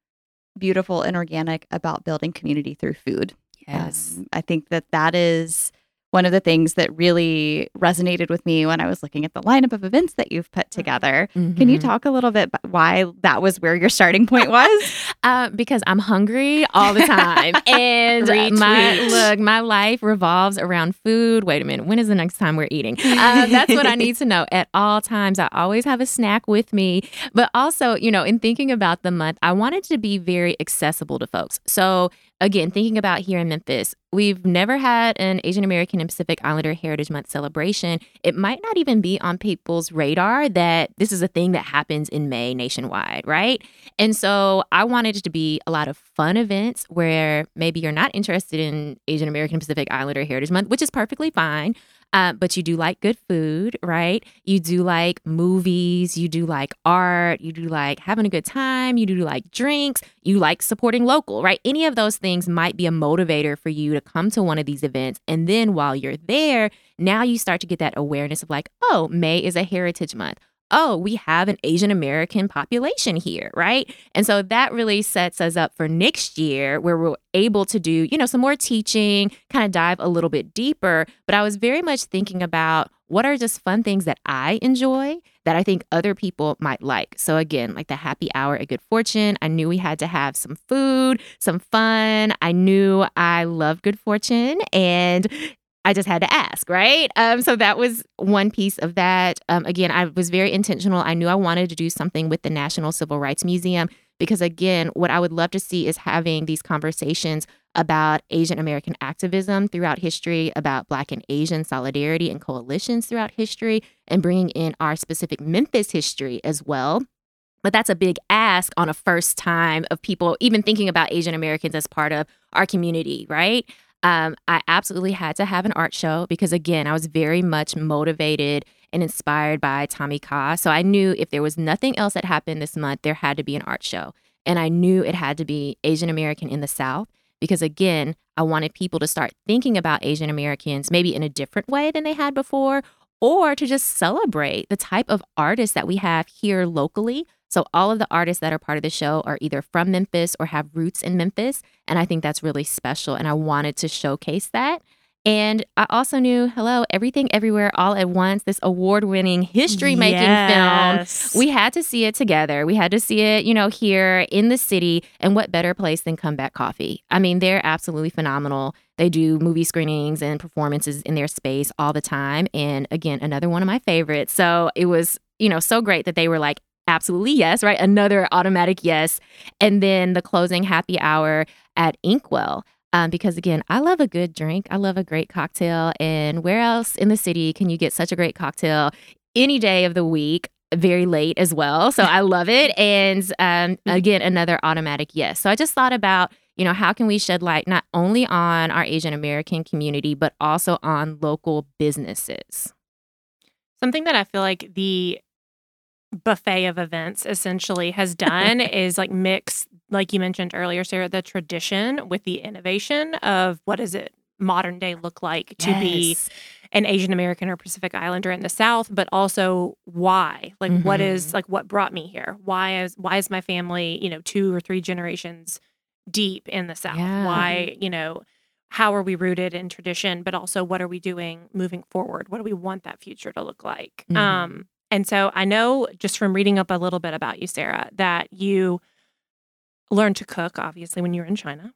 [SPEAKER 2] beautiful and organic about building community through food.
[SPEAKER 3] yes.
[SPEAKER 2] Um, I think that that is one of the things that really resonated with me when I was looking at the lineup of events that you've put together. Can you
[SPEAKER 3] Mhm.
[SPEAKER 2] talk a little bit about why that was where your starting point was?
[SPEAKER 3] Uh, because I'm hungry all the time, and my look, my life revolves around food. Wait a minute, when is the next time we're eating? Uh, that's what I need to know at all times. I always have a snack with me, but also, you know, in thinking about the month, I wanted to be very accessible to folks. So again, thinking about here in Memphis, we've never had an Asian American and Pacific Islander Heritage Month celebration. It might not even be on people's radar that this is a thing that happens in May nationwide, right? And so I wanted it to be a lot of fun events where maybe you're not interested in Asian American Pacific Islander Heritage Month, which is perfectly fine. Uh, but you do like good food, right? You do like movies, you do like art, you do like having a good time, you do like drinks, you like supporting local, right? Any of those things might be a motivator for you to come to one of these events. And then while you're there, now you start to get that awareness of like, oh, May is a heritage month oh, we have an Asian American population here, right? And so that really sets us up for next year where we're able to do, you know, some more teaching, kind of dive a little bit deeper. But I was very much thinking about what are just fun things that I enjoy that I think other people might like. So again, like the happy hour at Good Fortune, I knew we had to have some food, some fun. I knew I love Good Fortune and I just had to ask, right? Um, so that was one piece of that. Um, again, I was very intentional. I knew I wanted to do something with the National Civil Rights Museum because, again, what I would love to see is having these conversations about Asian American activism throughout history, about Black and Asian solidarity and coalitions throughout history, and bringing in our specific Memphis history as well. But that's a big ask on a first time of people even thinking about Asian Americans as part of our community, right? Um, I absolutely had to have an art show because, again, I was very much motivated and inspired by Tommy Kha. So I knew if there was nothing else that happened this month, there had to be an art show. And I knew it had to be Asian American in the South because, again, I wanted people to start thinking about Asian Americans maybe in a different way than they had before, or to just celebrate the type of artists that we have here locally. So, all of the artists that are part of the show are either from Memphis or have roots in Memphis. And I think that's really special. And I wanted to showcase that. And I also knew, hello, Everything Everywhere All at Once, this award winning history making
[SPEAKER 1] Yes.
[SPEAKER 3] film. We had to see it together. We had to see it, you know, here in the city. And what better place than Comeback Coffee? I mean, they're absolutely phenomenal. They do movie screenings and performances in their space all the time. And again, another one of my favorites. So it was, you know, so great that they were like, absolutely yes, right? Another automatic yes. And then the closing happy hour at Inkwell. Um, because again, I love a good drink. I love a great cocktail. And where else in the city can you get such a great cocktail any day of the week? Very late as well. So I love it. And um, again, another automatic yes. So I just thought about, you know, how can we shed light not only on our Asian American community, but also on local businesses?
[SPEAKER 1] Something that I feel like the buffet of events essentially has done is like mix, like you mentioned earlier, Sarah, the tradition with the innovation of what does it modern day look like to be an Asian American or Pacific Islander in the South, but also why? Like what is like what brought me here? Why is why is my family, you know, two or three generations deep in the South?
[SPEAKER 3] Yeah.
[SPEAKER 1] Why, you know, how are we rooted in tradition, but also what are we doing moving forward? What do we want that future to look like?
[SPEAKER 3] Mhm.
[SPEAKER 1] Um, and so I know just from reading up a little bit about you, Sarah, that you learned to cook, obviously, when you were in China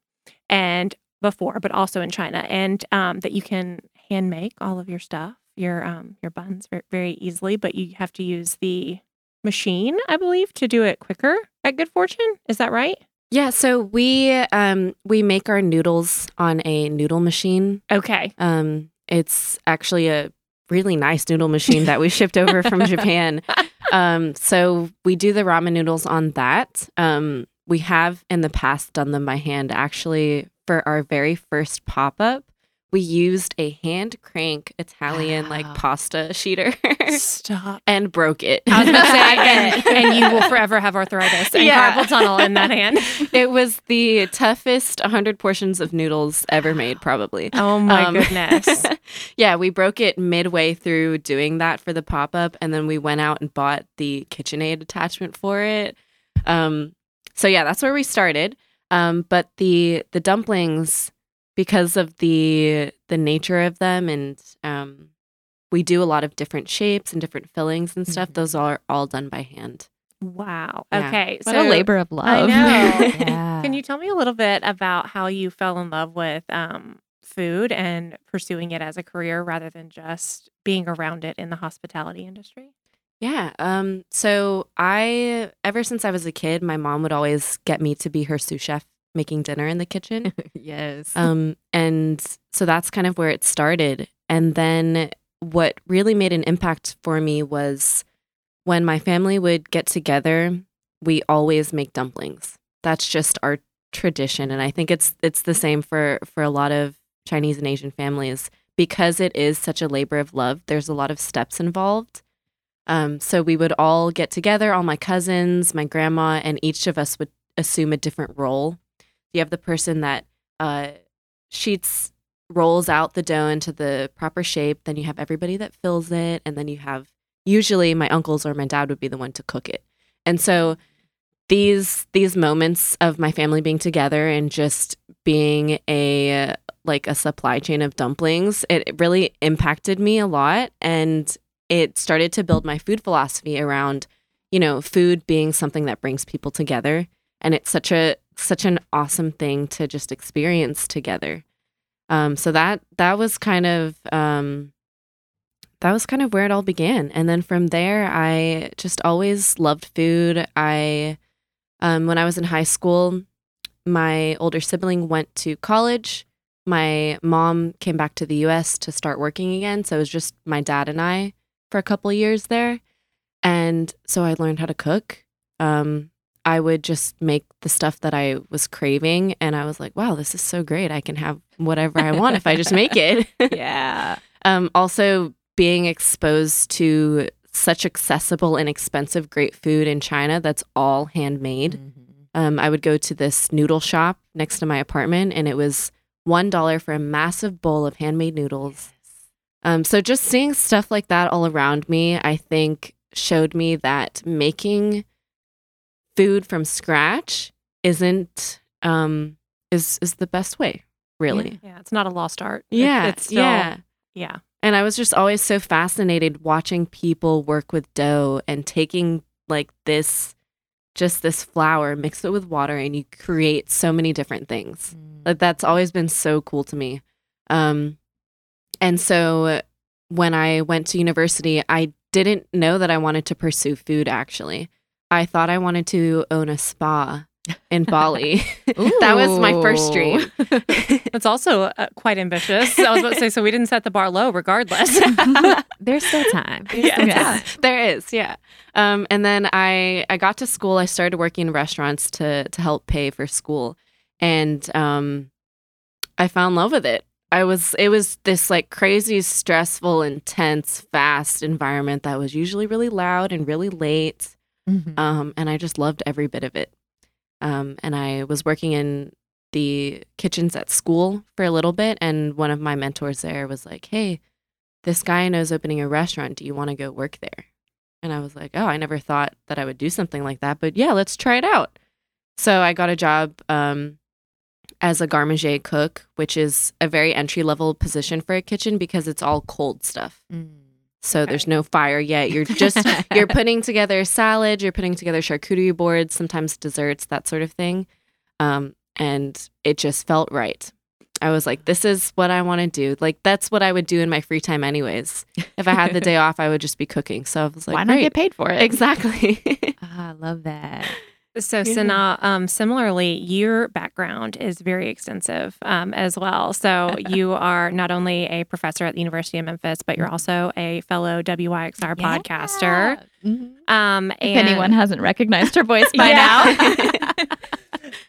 [SPEAKER 1] and before, but also in China, and um, that you can hand make all of your stuff, your um, your buns very, very easily, but you have to use the machine, I believe, to do it quicker at Good Fortune. Is that right?
[SPEAKER 4] Yeah, so we um we make our noodles on a noodle machine.
[SPEAKER 1] Okay.
[SPEAKER 4] Um it's actually a really nice noodle machine that we shipped over from Japan. Um so we do the ramen noodles on that. Um we have in the past done them by hand actually for our very first pop-up. We used a hand crank Italian like
[SPEAKER 3] Wow.
[SPEAKER 4] pasta sheeter
[SPEAKER 1] Stop.
[SPEAKER 4] and broke it.
[SPEAKER 1] I was going to say, and, and you will forever have arthritis and
[SPEAKER 4] Yeah.
[SPEAKER 1] carpal tunnel in that hand.
[SPEAKER 4] it was the toughest 100 portions of noodles ever made probably.
[SPEAKER 1] Oh my
[SPEAKER 4] Um,
[SPEAKER 1] goodness.
[SPEAKER 4] yeah, we broke it midway through doing that for the pop up, and then we went out and bought the KitchenAid attachment for it. Um, so yeah, that's where we started. Um, but the the dumplings, because of the the nature of them, and um, we do a lot of different shapes and different fillings and stuff.
[SPEAKER 3] Mhm.
[SPEAKER 4] Those are all done by hand.
[SPEAKER 1] Wow.
[SPEAKER 4] Yeah.
[SPEAKER 1] Okay.
[SPEAKER 2] What
[SPEAKER 1] so
[SPEAKER 2] a labor of love.
[SPEAKER 1] I know.
[SPEAKER 3] Yeah.
[SPEAKER 1] Can you tell me a little bit about how you fell in love with um, food and pursuing it as a career rather than just being around it in the hospitality industry?
[SPEAKER 4] Yeah. Um, so I, ever since I was a kid, my mom would always get me to be her sous chef making dinner in the kitchen.
[SPEAKER 3] yes.
[SPEAKER 4] um, and so that's kind of where it started. And then what really made an impact for me was when my family would get together, we always make dumplings. That's just our tradition. And I think it's it's the same for for a lot of Chinese and Asian families because it is such a labor of love. There's a lot of steps involved. Um, so we would all get together, all my cousins, my grandma, and each of us would assume a different role. You have the person that uh, sheets rolls out the dough into the proper shape. Then you have everybody that fills it, and then you have usually my uncles or my dad would be the one to cook it. And so these these moments of my family being together and just being a like a supply chain of dumplings, it it really impacted me a lot and it started to build my food philosophy around, you know, food being something that brings people together and it's such a such an awesome thing to just experience together. Um so that that was kind of um that was kind of where it all began. And then from there I just always loved food. I um when I was in high school, my older sibling went to college. My mom came back to the US to start working again, so it was just my dad and I for a couple years there. And so I learned how to cook. Um, I would just make the stuff that I was craving, and I was like, wow, this is so great. I can have whatever I want if I just make it.
[SPEAKER 3] yeah.
[SPEAKER 4] um, also, being exposed to such accessible and expensive great food in China that's all handmade. Um, I would go to this noodle shop next to my apartment, and it was one dollar for a massive bowl of handmade noodles. Um, so just seeing stuff like that all around me, I think showed me that making food from scratch isn't um, is is the best way, really.
[SPEAKER 1] Yeah, it's not a lost art. It-
[SPEAKER 4] Yeah,
[SPEAKER 1] it's still,
[SPEAKER 4] yeah.
[SPEAKER 1] yeah.
[SPEAKER 4] And I was just always so fascinated watching people work with dough and taking like this, just this flour, mix it with water, and you create so many different things. Like that's always been so cool to me. Um, and so when I went to university, I didn't know that I wanted to pursue food. Actually, I thought I wanted to own a spa in Bali. that was my first dream.
[SPEAKER 1] It's also uh, quite ambitious. I was about to say, so we didn't set the bar low regardless.
[SPEAKER 3] There's still time. There's
[SPEAKER 1] Yeah.
[SPEAKER 3] still
[SPEAKER 2] Yeah.
[SPEAKER 3] time.
[SPEAKER 4] there is, yeah. Um, and then I I got to school. I started working in restaurants to to help pay for school, and um, I fell in love with it. I was it was this like crazy, stressful, intense, fast environment that was usually really loud and really late.
[SPEAKER 3] Mhm.
[SPEAKER 4] Um, and I just loved every bit of it. Um, and I was working in the kitchens at school for a little bit, and one of my mentors there was like, "Hey, this guy I know is opening a restaurant. Do you want to go work there?" And I was like, "Oh, I never thought that I would do something like that, but yeah, let's try it out." So I got a job um, as a garde manger cook, which is a very entry level position for a kitchen because it's all cold stuff.
[SPEAKER 3] Mm.
[SPEAKER 4] So there's no fire yet. You're just you're putting together salad, you're putting together charcuterie boards, sometimes desserts, that sort of thing. Um, and it just felt right. I was like, this is what I want to do. Like that's what I would do in my free time, anyways. If I had the day off, I would just be cooking. So I was like,
[SPEAKER 2] Why not
[SPEAKER 4] great.
[SPEAKER 2] get paid for it?
[SPEAKER 4] exactly.
[SPEAKER 3] Ah, I love that.
[SPEAKER 1] So,
[SPEAKER 4] Yeah.
[SPEAKER 1] SunAh, um, similarly, your background is very extensive um, as well. So, you are not only a professor at the University of Memphis, but you're also a fellow WYXR podcaster.
[SPEAKER 3] Mhm.
[SPEAKER 1] Um,
[SPEAKER 2] if
[SPEAKER 1] and,
[SPEAKER 2] anyone hasn't recognized her voice by now.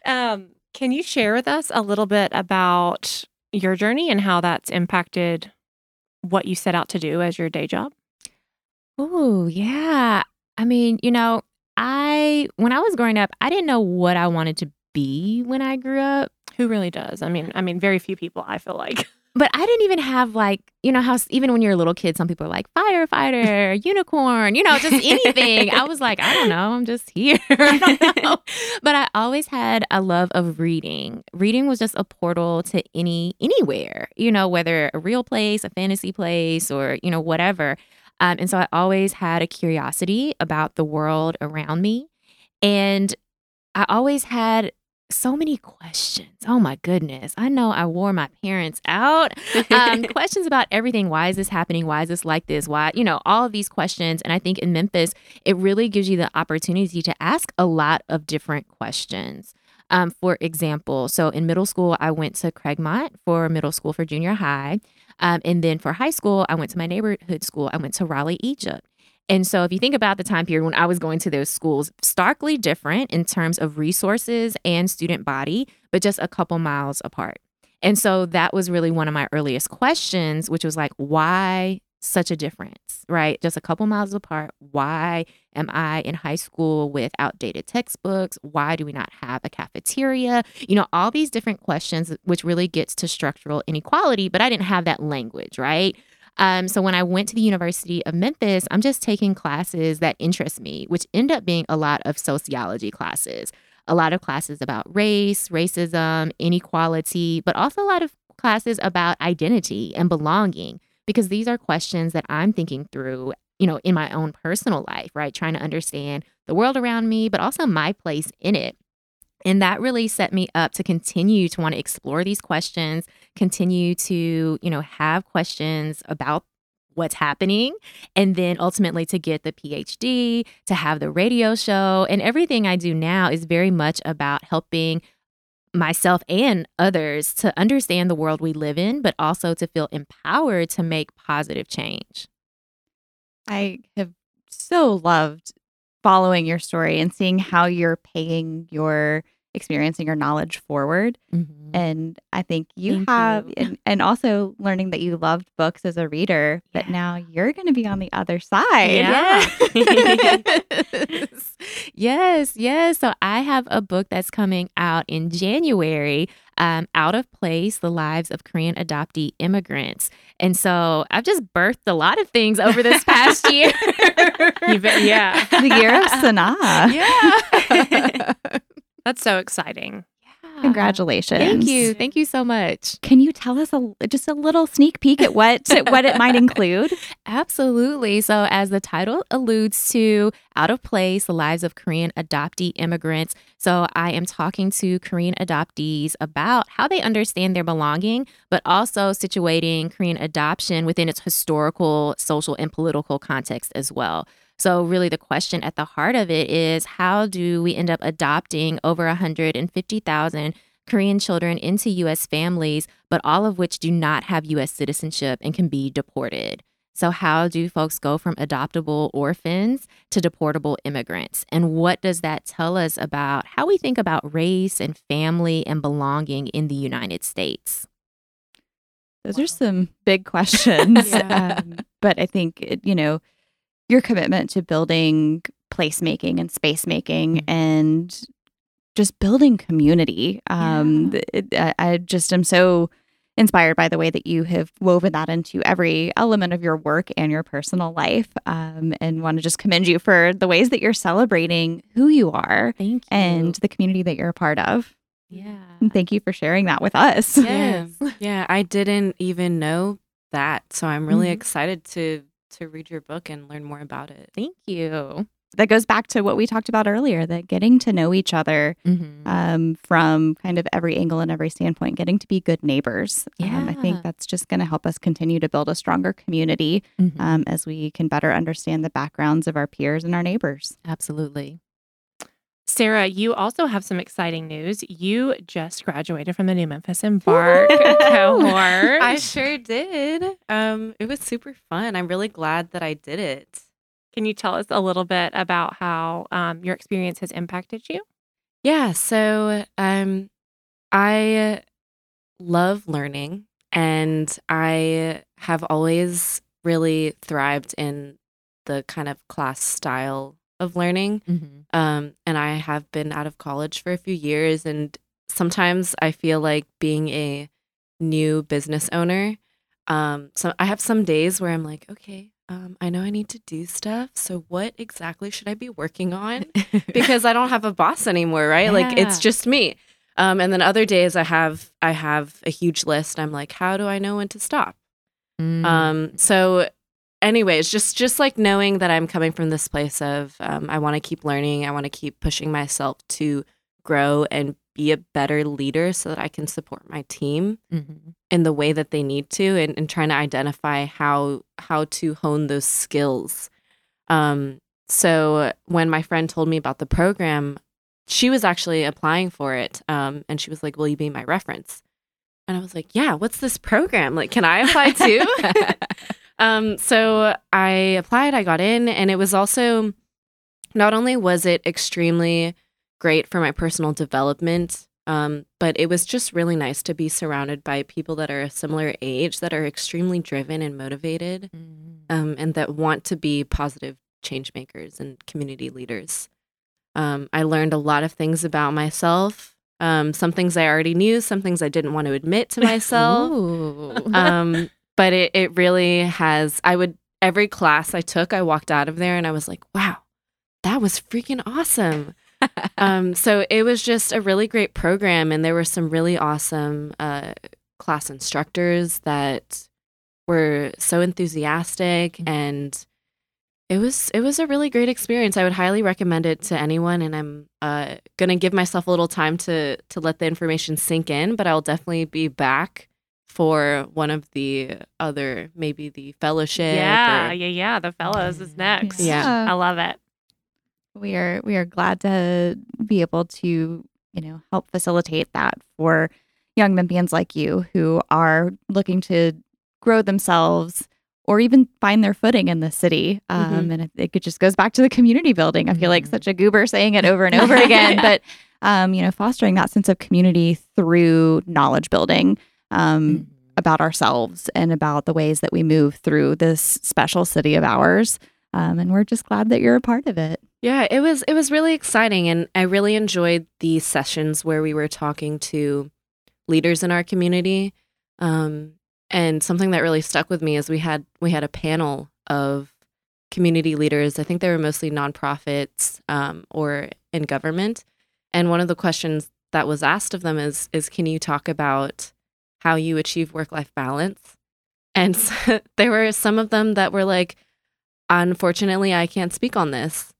[SPEAKER 1] um, can you share with us a little bit about your journey and how that's impacted what you set out to do as your day job?
[SPEAKER 3] Oh, yeah. I mean, you know, I when I was growing up, I didn't know what I wanted to be when I grew up.
[SPEAKER 1] Who really does? I mean, I mean, very few people. I feel like.
[SPEAKER 3] But I didn't even have like, you know, how even when you're a little kid, some people are like firefighter, unicorn, you know, just anything. I was like, I don't know, I'm just here. I don't know. But I always had a love of reading. Reading was just a portal to any anywhere, you know, whether a real place, a fantasy place, or you know, whatever. Um, and so I always had a curiosity about the world around me, and I always had so many questions. Oh my goodness. I know I wore my parents out. Um, questions about everything. Why is this happening? Why is this like this? Why, you know, all of these questions. And I think in Memphis, it really gives you the opportunity to ask a lot of different questions. Um, for example, so in middle school, I went to Craigmont for middle school for junior high. Um, and then for high school, I went to my neighborhood school. I went to Raleigh, Egypt. And so, if you think about the time period when I was going to those schools, starkly different in terms of resources and student body, but just a couple miles apart. And so, that was really one of my earliest questions, which was like, why such a difference, right? Just a couple miles apart. Why am I in high school with outdated textbooks? Why do we not have a cafeteria? You know, all these different questions, which really gets to structural inequality, but I didn't have that language, right? Um, so when I went to the University of Memphis, I'm just taking classes that interest me, which end up being a lot of sociology classes, a lot of classes about race, racism, inequality, but also a lot of classes about identity and belonging, because these are questions that I'm thinking through, you know, in my own personal life, right? Trying to understand the world around me, but also my place in it. And that really set me up to continue to want to explore these questions, continue to, you know, have questions about what's happening, and then ultimately to get the PhD, to have the radio show. And everything I do now is very much about helping myself and others to understand the world we live in, but also to feel empowered to make positive change.
[SPEAKER 2] I have so loved following your story and seeing how you're paying your experiencing your knowledge forward.
[SPEAKER 3] Mhm.
[SPEAKER 2] And I think you
[SPEAKER 3] Thank
[SPEAKER 2] have,
[SPEAKER 3] you.
[SPEAKER 2] and, and also learning that you loved books as a reader, but now you're going to be on the other side.
[SPEAKER 1] Yeah.
[SPEAKER 3] yes. yes, yes. So I have a book that's coming out in January, um, Out of Place The Lives of Korean Adoptee Immigrants. And so I've just birthed a lot of things over this past year.
[SPEAKER 1] Been- yeah.
[SPEAKER 2] The year of SunAh.
[SPEAKER 3] yeah.
[SPEAKER 1] That's so exciting. Yeah.
[SPEAKER 2] Congratulations.
[SPEAKER 3] Thank you. Thank you so much.
[SPEAKER 2] Can you tell us a, just a little sneak peek at what what it might include?
[SPEAKER 3] Absolutely. So, as the title alludes to, Out of Place, the lives of Korean adoptee immigrants. So, I am talking to Korean adoptees about how they understand their belonging, but also situating Korean adoption within its historical, social, and political context as well. So, really, the question at the heart of it is how do we end up adopting over 150,000 Korean children into U.S. families, but all of which do not have U.S. citizenship and can be deported? So, how do folks go from adoptable orphans to deportable immigrants? And what does that tell us about how we think about race and family and belonging in the United States?
[SPEAKER 2] Those are some big questions.
[SPEAKER 4] Yeah.
[SPEAKER 2] um, but I think, it- you know, your commitment to building placemaking and space making
[SPEAKER 3] Mhm.
[SPEAKER 2] and just building community. Um,
[SPEAKER 3] Yeah.
[SPEAKER 2] it- I, I just am so inspired by the way that you have woven that into every element of your work and your personal life. Um, and want to just commend you for the ways that you're celebrating who you are
[SPEAKER 3] Thank you.
[SPEAKER 2] and the community that you're a part of.
[SPEAKER 3] yeah.
[SPEAKER 2] And thank you for sharing that with us.
[SPEAKER 4] Yeah. yeah, I didn't even know that. So I'm really
[SPEAKER 3] Mhm.
[SPEAKER 4] excited to to read your book and learn more about it.
[SPEAKER 3] Thank you.
[SPEAKER 2] that goes back to what we talked about earlier that getting to know each other
[SPEAKER 3] Mhm.
[SPEAKER 2] um, from kind of every angle and every standpoint, getting to be good neighbors. Um, I think that's just going to help us continue to build a stronger community
[SPEAKER 3] Mhm.
[SPEAKER 2] um, as we can better understand the backgrounds of our peers and our neighbors.
[SPEAKER 3] Absolutely.
[SPEAKER 1] Sarah, you also have some exciting news. You just graduated from the New Memphis Embark cohort.
[SPEAKER 4] I sure did. Um, it was super fun. I'm really glad that I did it.
[SPEAKER 1] Can you tell us a little bit about how um, your experience has impacted you?
[SPEAKER 4] Yeah, so um I love learning and I have always really thrived in the kind of class style of learning.
[SPEAKER 3] Mhm.
[SPEAKER 4] Um and I have been out of college for a few years and sometimes I feel like being a new business owner um so I have some days where I'm like, okay, um I know I need to do stuff. So what exactly should I be working on? because I don't have a boss anymore, right? Like it's just me. Um, and then other days I have I have a huge list. I'm like, how do I know when to stop?
[SPEAKER 3] Mm.
[SPEAKER 4] Um, so anyways, just just like knowing that I'm coming from this place of um, I want to keep learning, I want to keep pushing myself to grow and be a better leader so that I can support my team
[SPEAKER 3] Mhm.
[SPEAKER 4] in the way that they need to and, and trying to identify how how to hone those skills. Um so when my friend told me about the program she was actually applying for it um and she was like will you be my reference? And i was like yeah what's this program? Like can i apply too um so i applied i got in and it was also not only was it extremely great for my personal development um, but it was just really nice to be surrounded by people that are a similar age that are extremely driven and motivated
[SPEAKER 3] Mm.
[SPEAKER 4] um, and that want to be positive change makers and community leaders. Um, I learned a lot of things about myself. Um, some things I already knew, some things I didn't want to admit to myself. Um, but it, it really has, I would, every class I took, I walked out of there and I was like, wow, that was freaking awesome. um, so it was just a really great program, and there were some really awesome uh, class instructors that were so enthusiastic,
[SPEAKER 3] Mhm.
[SPEAKER 4] and it was it was a really great experience. I would highly recommend it to anyone, and I'm uh, gonna give myself a little time to to let the information sink in, but I'll definitely be back for one of the other, maybe the fellowship.
[SPEAKER 1] Yeah,
[SPEAKER 4] or-
[SPEAKER 1] yeah, yeah. The fellows is next.
[SPEAKER 4] Yeah.
[SPEAKER 1] I love it.
[SPEAKER 2] We are we are glad to be able to you know help facilitate that for young Memphians like you who are looking to grow themselves or even find their footing in the city. Um, And it, it just goes back to the community building. I feel like
[SPEAKER 3] Mhm.
[SPEAKER 2] such a goober saying it over and over again, but um, you know, fostering that sense of community through knowledge building um, about ourselves and about the ways that we move through this special city of ours. Um, and we're just glad that you're a part of it.
[SPEAKER 4] Yeah, it was it was really exciting and I really enjoyed the sessions where we were talking to leaders in our community. Um, and something that really stuck with me is we had we had a panel of community leaders. I think they were mostly nonprofits um, or in government. And one of the questions that was asked of them is is can you talk about how you achieve work life balance? And so, there were some of them that were like, unfortunately, I can't speak on this.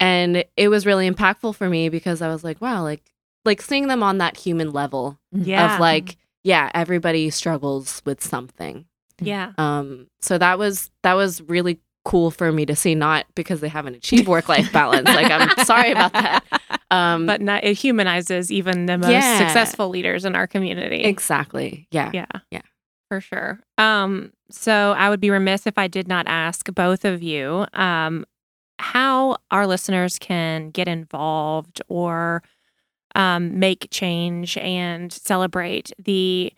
[SPEAKER 4] And it was really impactful for me because I was like, wow, like like seeing them on that human level
[SPEAKER 1] Yeah.
[SPEAKER 4] of like, yeah, everybody struggles with something.
[SPEAKER 1] yeah.
[SPEAKER 4] Um, so that was that was really cool for me to see, not because they haven't achieved work life balance. like I'm sorry about that. Um,
[SPEAKER 1] But not, it humanizes even the most
[SPEAKER 4] Yeah.
[SPEAKER 1] successful leaders in our community.
[SPEAKER 4] exactly, yeah,
[SPEAKER 1] Yeah.
[SPEAKER 4] Yeah.
[SPEAKER 1] For sure. Um, so I would be remiss if I did not ask both of you um, how our listeners can get involved or um, make change and celebrate the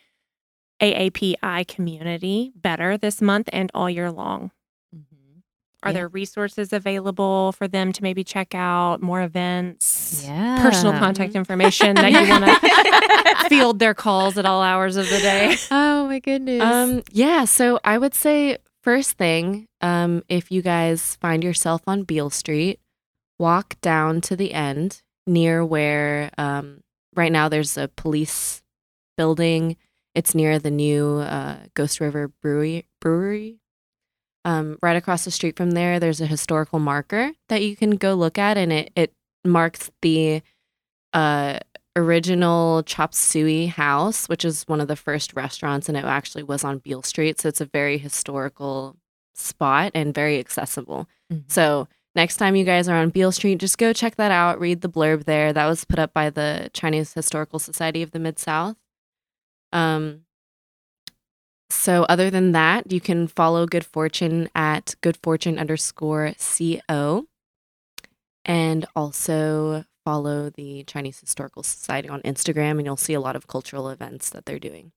[SPEAKER 1] AAPI community better this month and all year long. Are
[SPEAKER 3] Yeah.
[SPEAKER 1] there resources available for them to maybe check out more events?
[SPEAKER 3] Yeah.
[SPEAKER 1] Personal contact information that you want to field their calls at all hours of the day.
[SPEAKER 3] Oh my goodness.
[SPEAKER 4] Um, yeah. So I would say first thing, um, if you guys find yourself on Beale Street, walk down to the end near where um, right now there's a police building. It's near the new uh, Ghost River Brewery. Brewery. Um, right across the street from there, there's a historical marker that you can go look at, and it it marks the uh, original chop suey house, which is one of the first restaurants, and it actually was on Beale Street. So it's a very historical spot and very accessible.
[SPEAKER 3] Mhm.
[SPEAKER 4] So next time you guys are on Beale Street, just go check that out. Read the blurb there. That was put up by the Chinese Historical Society of the Mid South. Um. So other than that, you can follow Good Fortune at Good Fortune underscore co, and also follow the Chinese Historical Society on Instagram, and you'll see a lot of cultural events that they're doing.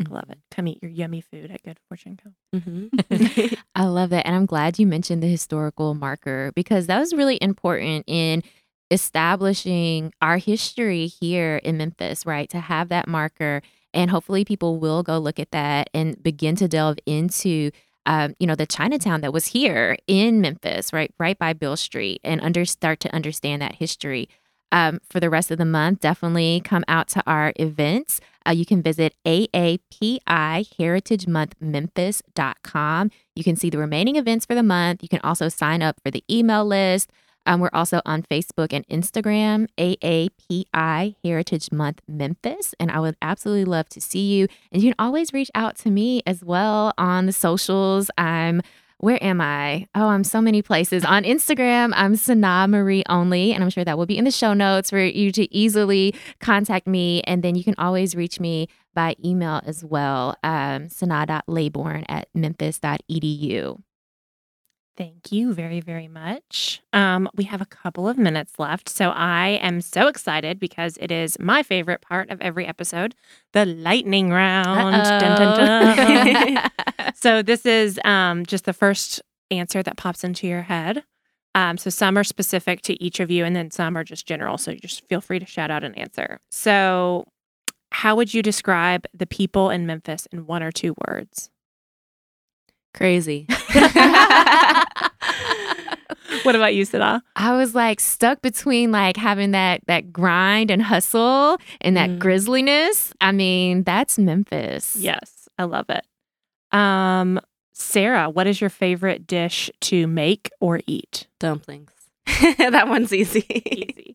[SPEAKER 1] I love it. Come eat your yummy food at Good Fortune Co.
[SPEAKER 4] Mm-hmm.
[SPEAKER 3] I love that. And I'm glad you mentioned the historical marker because that was really important in establishing our history here in Memphis, right? To have that marker. And hopefully people will go look at that and begin to delve into. Um, you know the Chinatown that was here in Memphis, right, right by Beale Street, and under start to understand that history. Um, for the rest of the month, definitely come out to our events. Uh, you can visit AAPI Heritage Month Memphis.com. You can see the remaining events for the month. You can also sign up for the email list. Um, we're also on Facebook and Instagram, AAPI Heritage Month Memphis. And I would absolutely love to see you. And you can always reach out to me as well on the socials. I'm where am I? Oh, I'm so many places. On Instagram, I'm Sana Marie only, and I'm sure that will be in the show notes for you to easily contact me. And then you can always reach me by email as well, um, sunah.laybourn at memphis.edu.
[SPEAKER 1] Thank you very, very much. Um, we have a couple of minutes left. So I am so excited because it is my favorite part of every episode the lightning round. Dun, dun, dun. so this is um, just the first answer that pops into your head. Um, so some are specific to each of you, and then some are just general. So just feel free to shout out an answer. So, how would you describe the people in Memphis in one or two words?
[SPEAKER 4] Crazy.
[SPEAKER 1] what about you, SunAh?
[SPEAKER 3] I was like stuck between like having that that grind and hustle and that
[SPEAKER 4] Mm.
[SPEAKER 3] grisliness. I mean, that's Memphis.
[SPEAKER 1] Yes, I love it. Um, Sarah, what is your favorite dish to make or eat?
[SPEAKER 4] Dumplings. that one's easy.
[SPEAKER 1] Easy.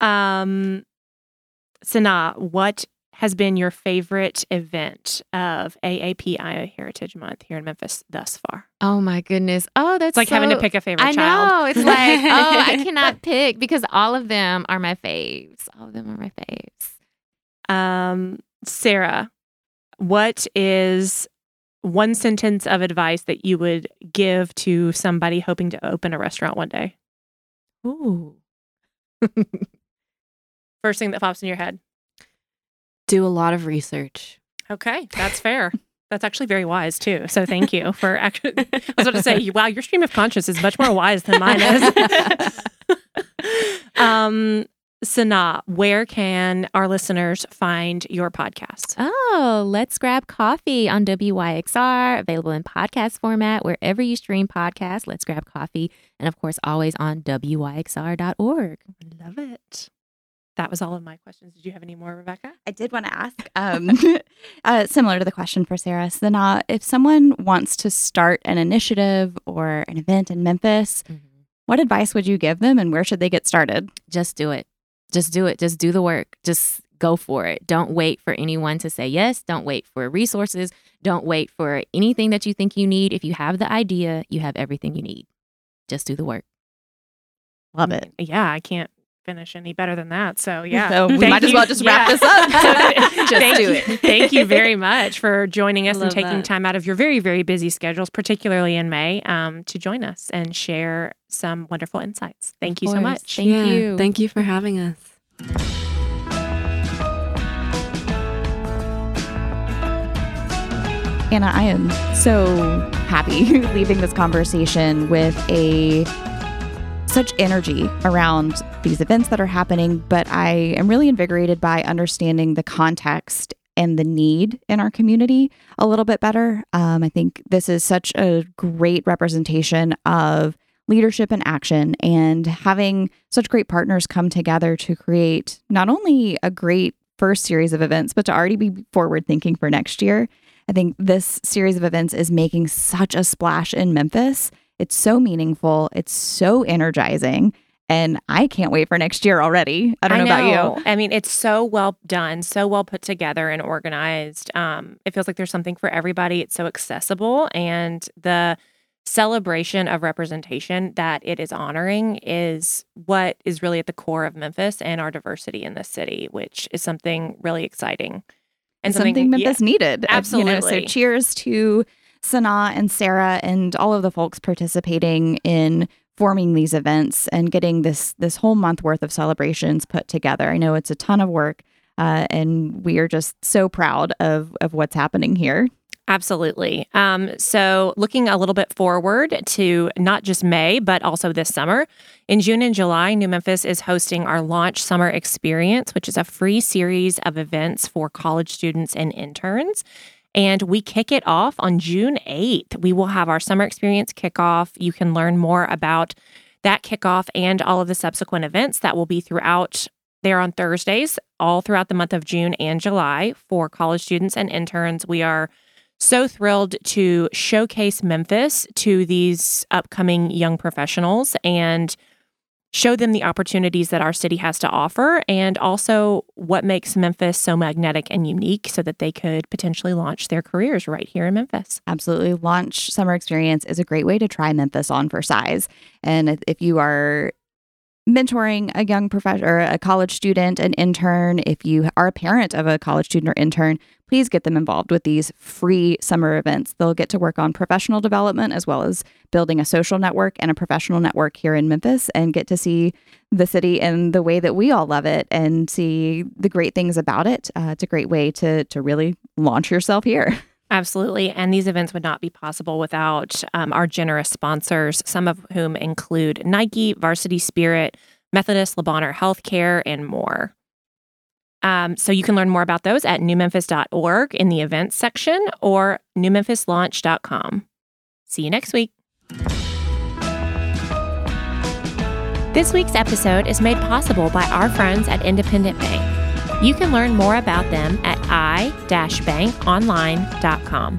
[SPEAKER 1] Um, SunAh, what has been your favorite event of AAPI Heritage Month here in Memphis thus far?
[SPEAKER 3] Oh my goodness. Oh, that's
[SPEAKER 1] It's like having to pick a favorite
[SPEAKER 3] I
[SPEAKER 1] child.
[SPEAKER 3] know. It's like, oh, I cannot pick because all of them are my faves. All of them are my faves.
[SPEAKER 1] Um, Sarah, what is one sentence of advice that you would give to somebody hoping to open a restaurant one day?
[SPEAKER 3] Ooh.
[SPEAKER 1] First thing that pops in your head.
[SPEAKER 4] Do a lot of research.
[SPEAKER 1] Okay, that's fair. That's actually very wise too. So thank you for actually. I was about to say, wow, your stream of conscience is much more wise than mine is. um, SunAh, where can our listeners find your podcast?
[SPEAKER 3] Oh, let's grab coffee on WYXR, available in podcast format wherever you stream podcasts. Let's grab coffee, and of course, always on WYXR.org.
[SPEAKER 1] Love it. That was all of my questions. Did you have any more, Rebecca?
[SPEAKER 2] I did want to ask, um, uh, similar to the question for Sarah, SunAh, if someone wants to start an initiative or an event in Memphis,
[SPEAKER 3] Mm-hmm.
[SPEAKER 2] what advice would you give them and where should they get started?
[SPEAKER 3] Just do it. Just do it. Just do the work. Just go for it. Don't wait for anyone to say yes. Don't wait for resources. Don't wait for anything that you think you need. If you have the idea, you have everything you need. Just do the work.
[SPEAKER 2] Love it.
[SPEAKER 1] Yeah, I can't finish any better than that. So yeah,
[SPEAKER 2] So we
[SPEAKER 1] Thank
[SPEAKER 2] might as well just wrap
[SPEAKER 1] Yeah.
[SPEAKER 2] this up.
[SPEAKER 3] Just
[SPEAKER 1] Thank
[SPEAKER 3] do
[SPEAKER 1] you.
[SPEAKER 3] it.
[SPEAKER 1] Thank you very much for joining us and taking
[SPEAKER 4] that.
[SPEAKER 1] time out of your very, very busy schedules, particularly in May, um, to join us and share some wonderful insights. Thank you so much.
[SPEAKER 3] Thank
[SPEAKER 4] Yeah,
[SPEAKER 3] you.
[SPEAKER 4] Thank you for having us.
[SPEAKER 2] Anna, I am so happy leaving this conversation with a such energy around these events that are happening, but I am really invigorated by understanding the context and the need in our community a little bit better. Um, I think this is such a great representation of leadership and action and having such great partners come together to create not only a great first series of events, but to already be forward thinking for next year. I think this series of events is making such a splash in Memphis. It's so meaningful, it's so energizing, and I can't wait for next year already. I don't know, about you.
[SPEAKER 1] I mean, it's so well done, so well put together and organized. Um, it feels like there's something for everybody. It's so accessible, and the celebration of representation that it is honoring is what is really at the core of Memphis and our diversity in this city, which is something really exciting
[SPEAKER 2] and something,
[SPEAKER 1] yeah,
[SPEAKER 2] Memphis needed. Absolutely. You know, so cheers to SunAh and Sarah and all of the folks participating in forming these events and getting this this whole month worth of celebrations put together. I know it's a ton of work, uh, and we are just so proud of of what's happening here.
[SPEAKER 1] Absolutely. Um, so, looking a little bit forward to not just May, but also this summer. In June and July, New Memphis is hosting our Launch Summer Experience, which is a free series of events for college students and interns. And we kick it off on June 8th. We will have our summer experience kickoff. You can learn more about that kickoff and all of the subsequent events that will be throughout there on Thursdays, all throughout the month of June and July for college students and interns. We are so thrilled to showcase Memphis to these upcoming young professionals and show them the opportunities that our city has to offer and also what makes Memphis so magnetic and unique so that they could potentially launch their careers right here in Memphis.
[SPEAKER 2] Absolutely. Launch Summer Experience is a great way to try Memphis on for size. And if- you are mentoring a young professor, or a college student, an intern, if you are a parent of a college student or intern, please get them involved with these free summer events. They'll get to work on professional development as well as building a social network and a professional network here in Memphis and get to see the city in the way that we all love it and see the great things about it. Uh, it's a great way to to really launch yourself here.
[SPEAKER 1] Absolutely. And these events would not be possible without um, our generous sponsors, some of whom include Nike, Varsity Spirit, Methodist Le Healthcare, and more. Um, so you can learn more about those at newmemphis.org in the events section or newmemphislaunch.com. See you next week. This week's episode is made possible by our friends at Independent Bank. You can learn more about them at i-bankonline.com.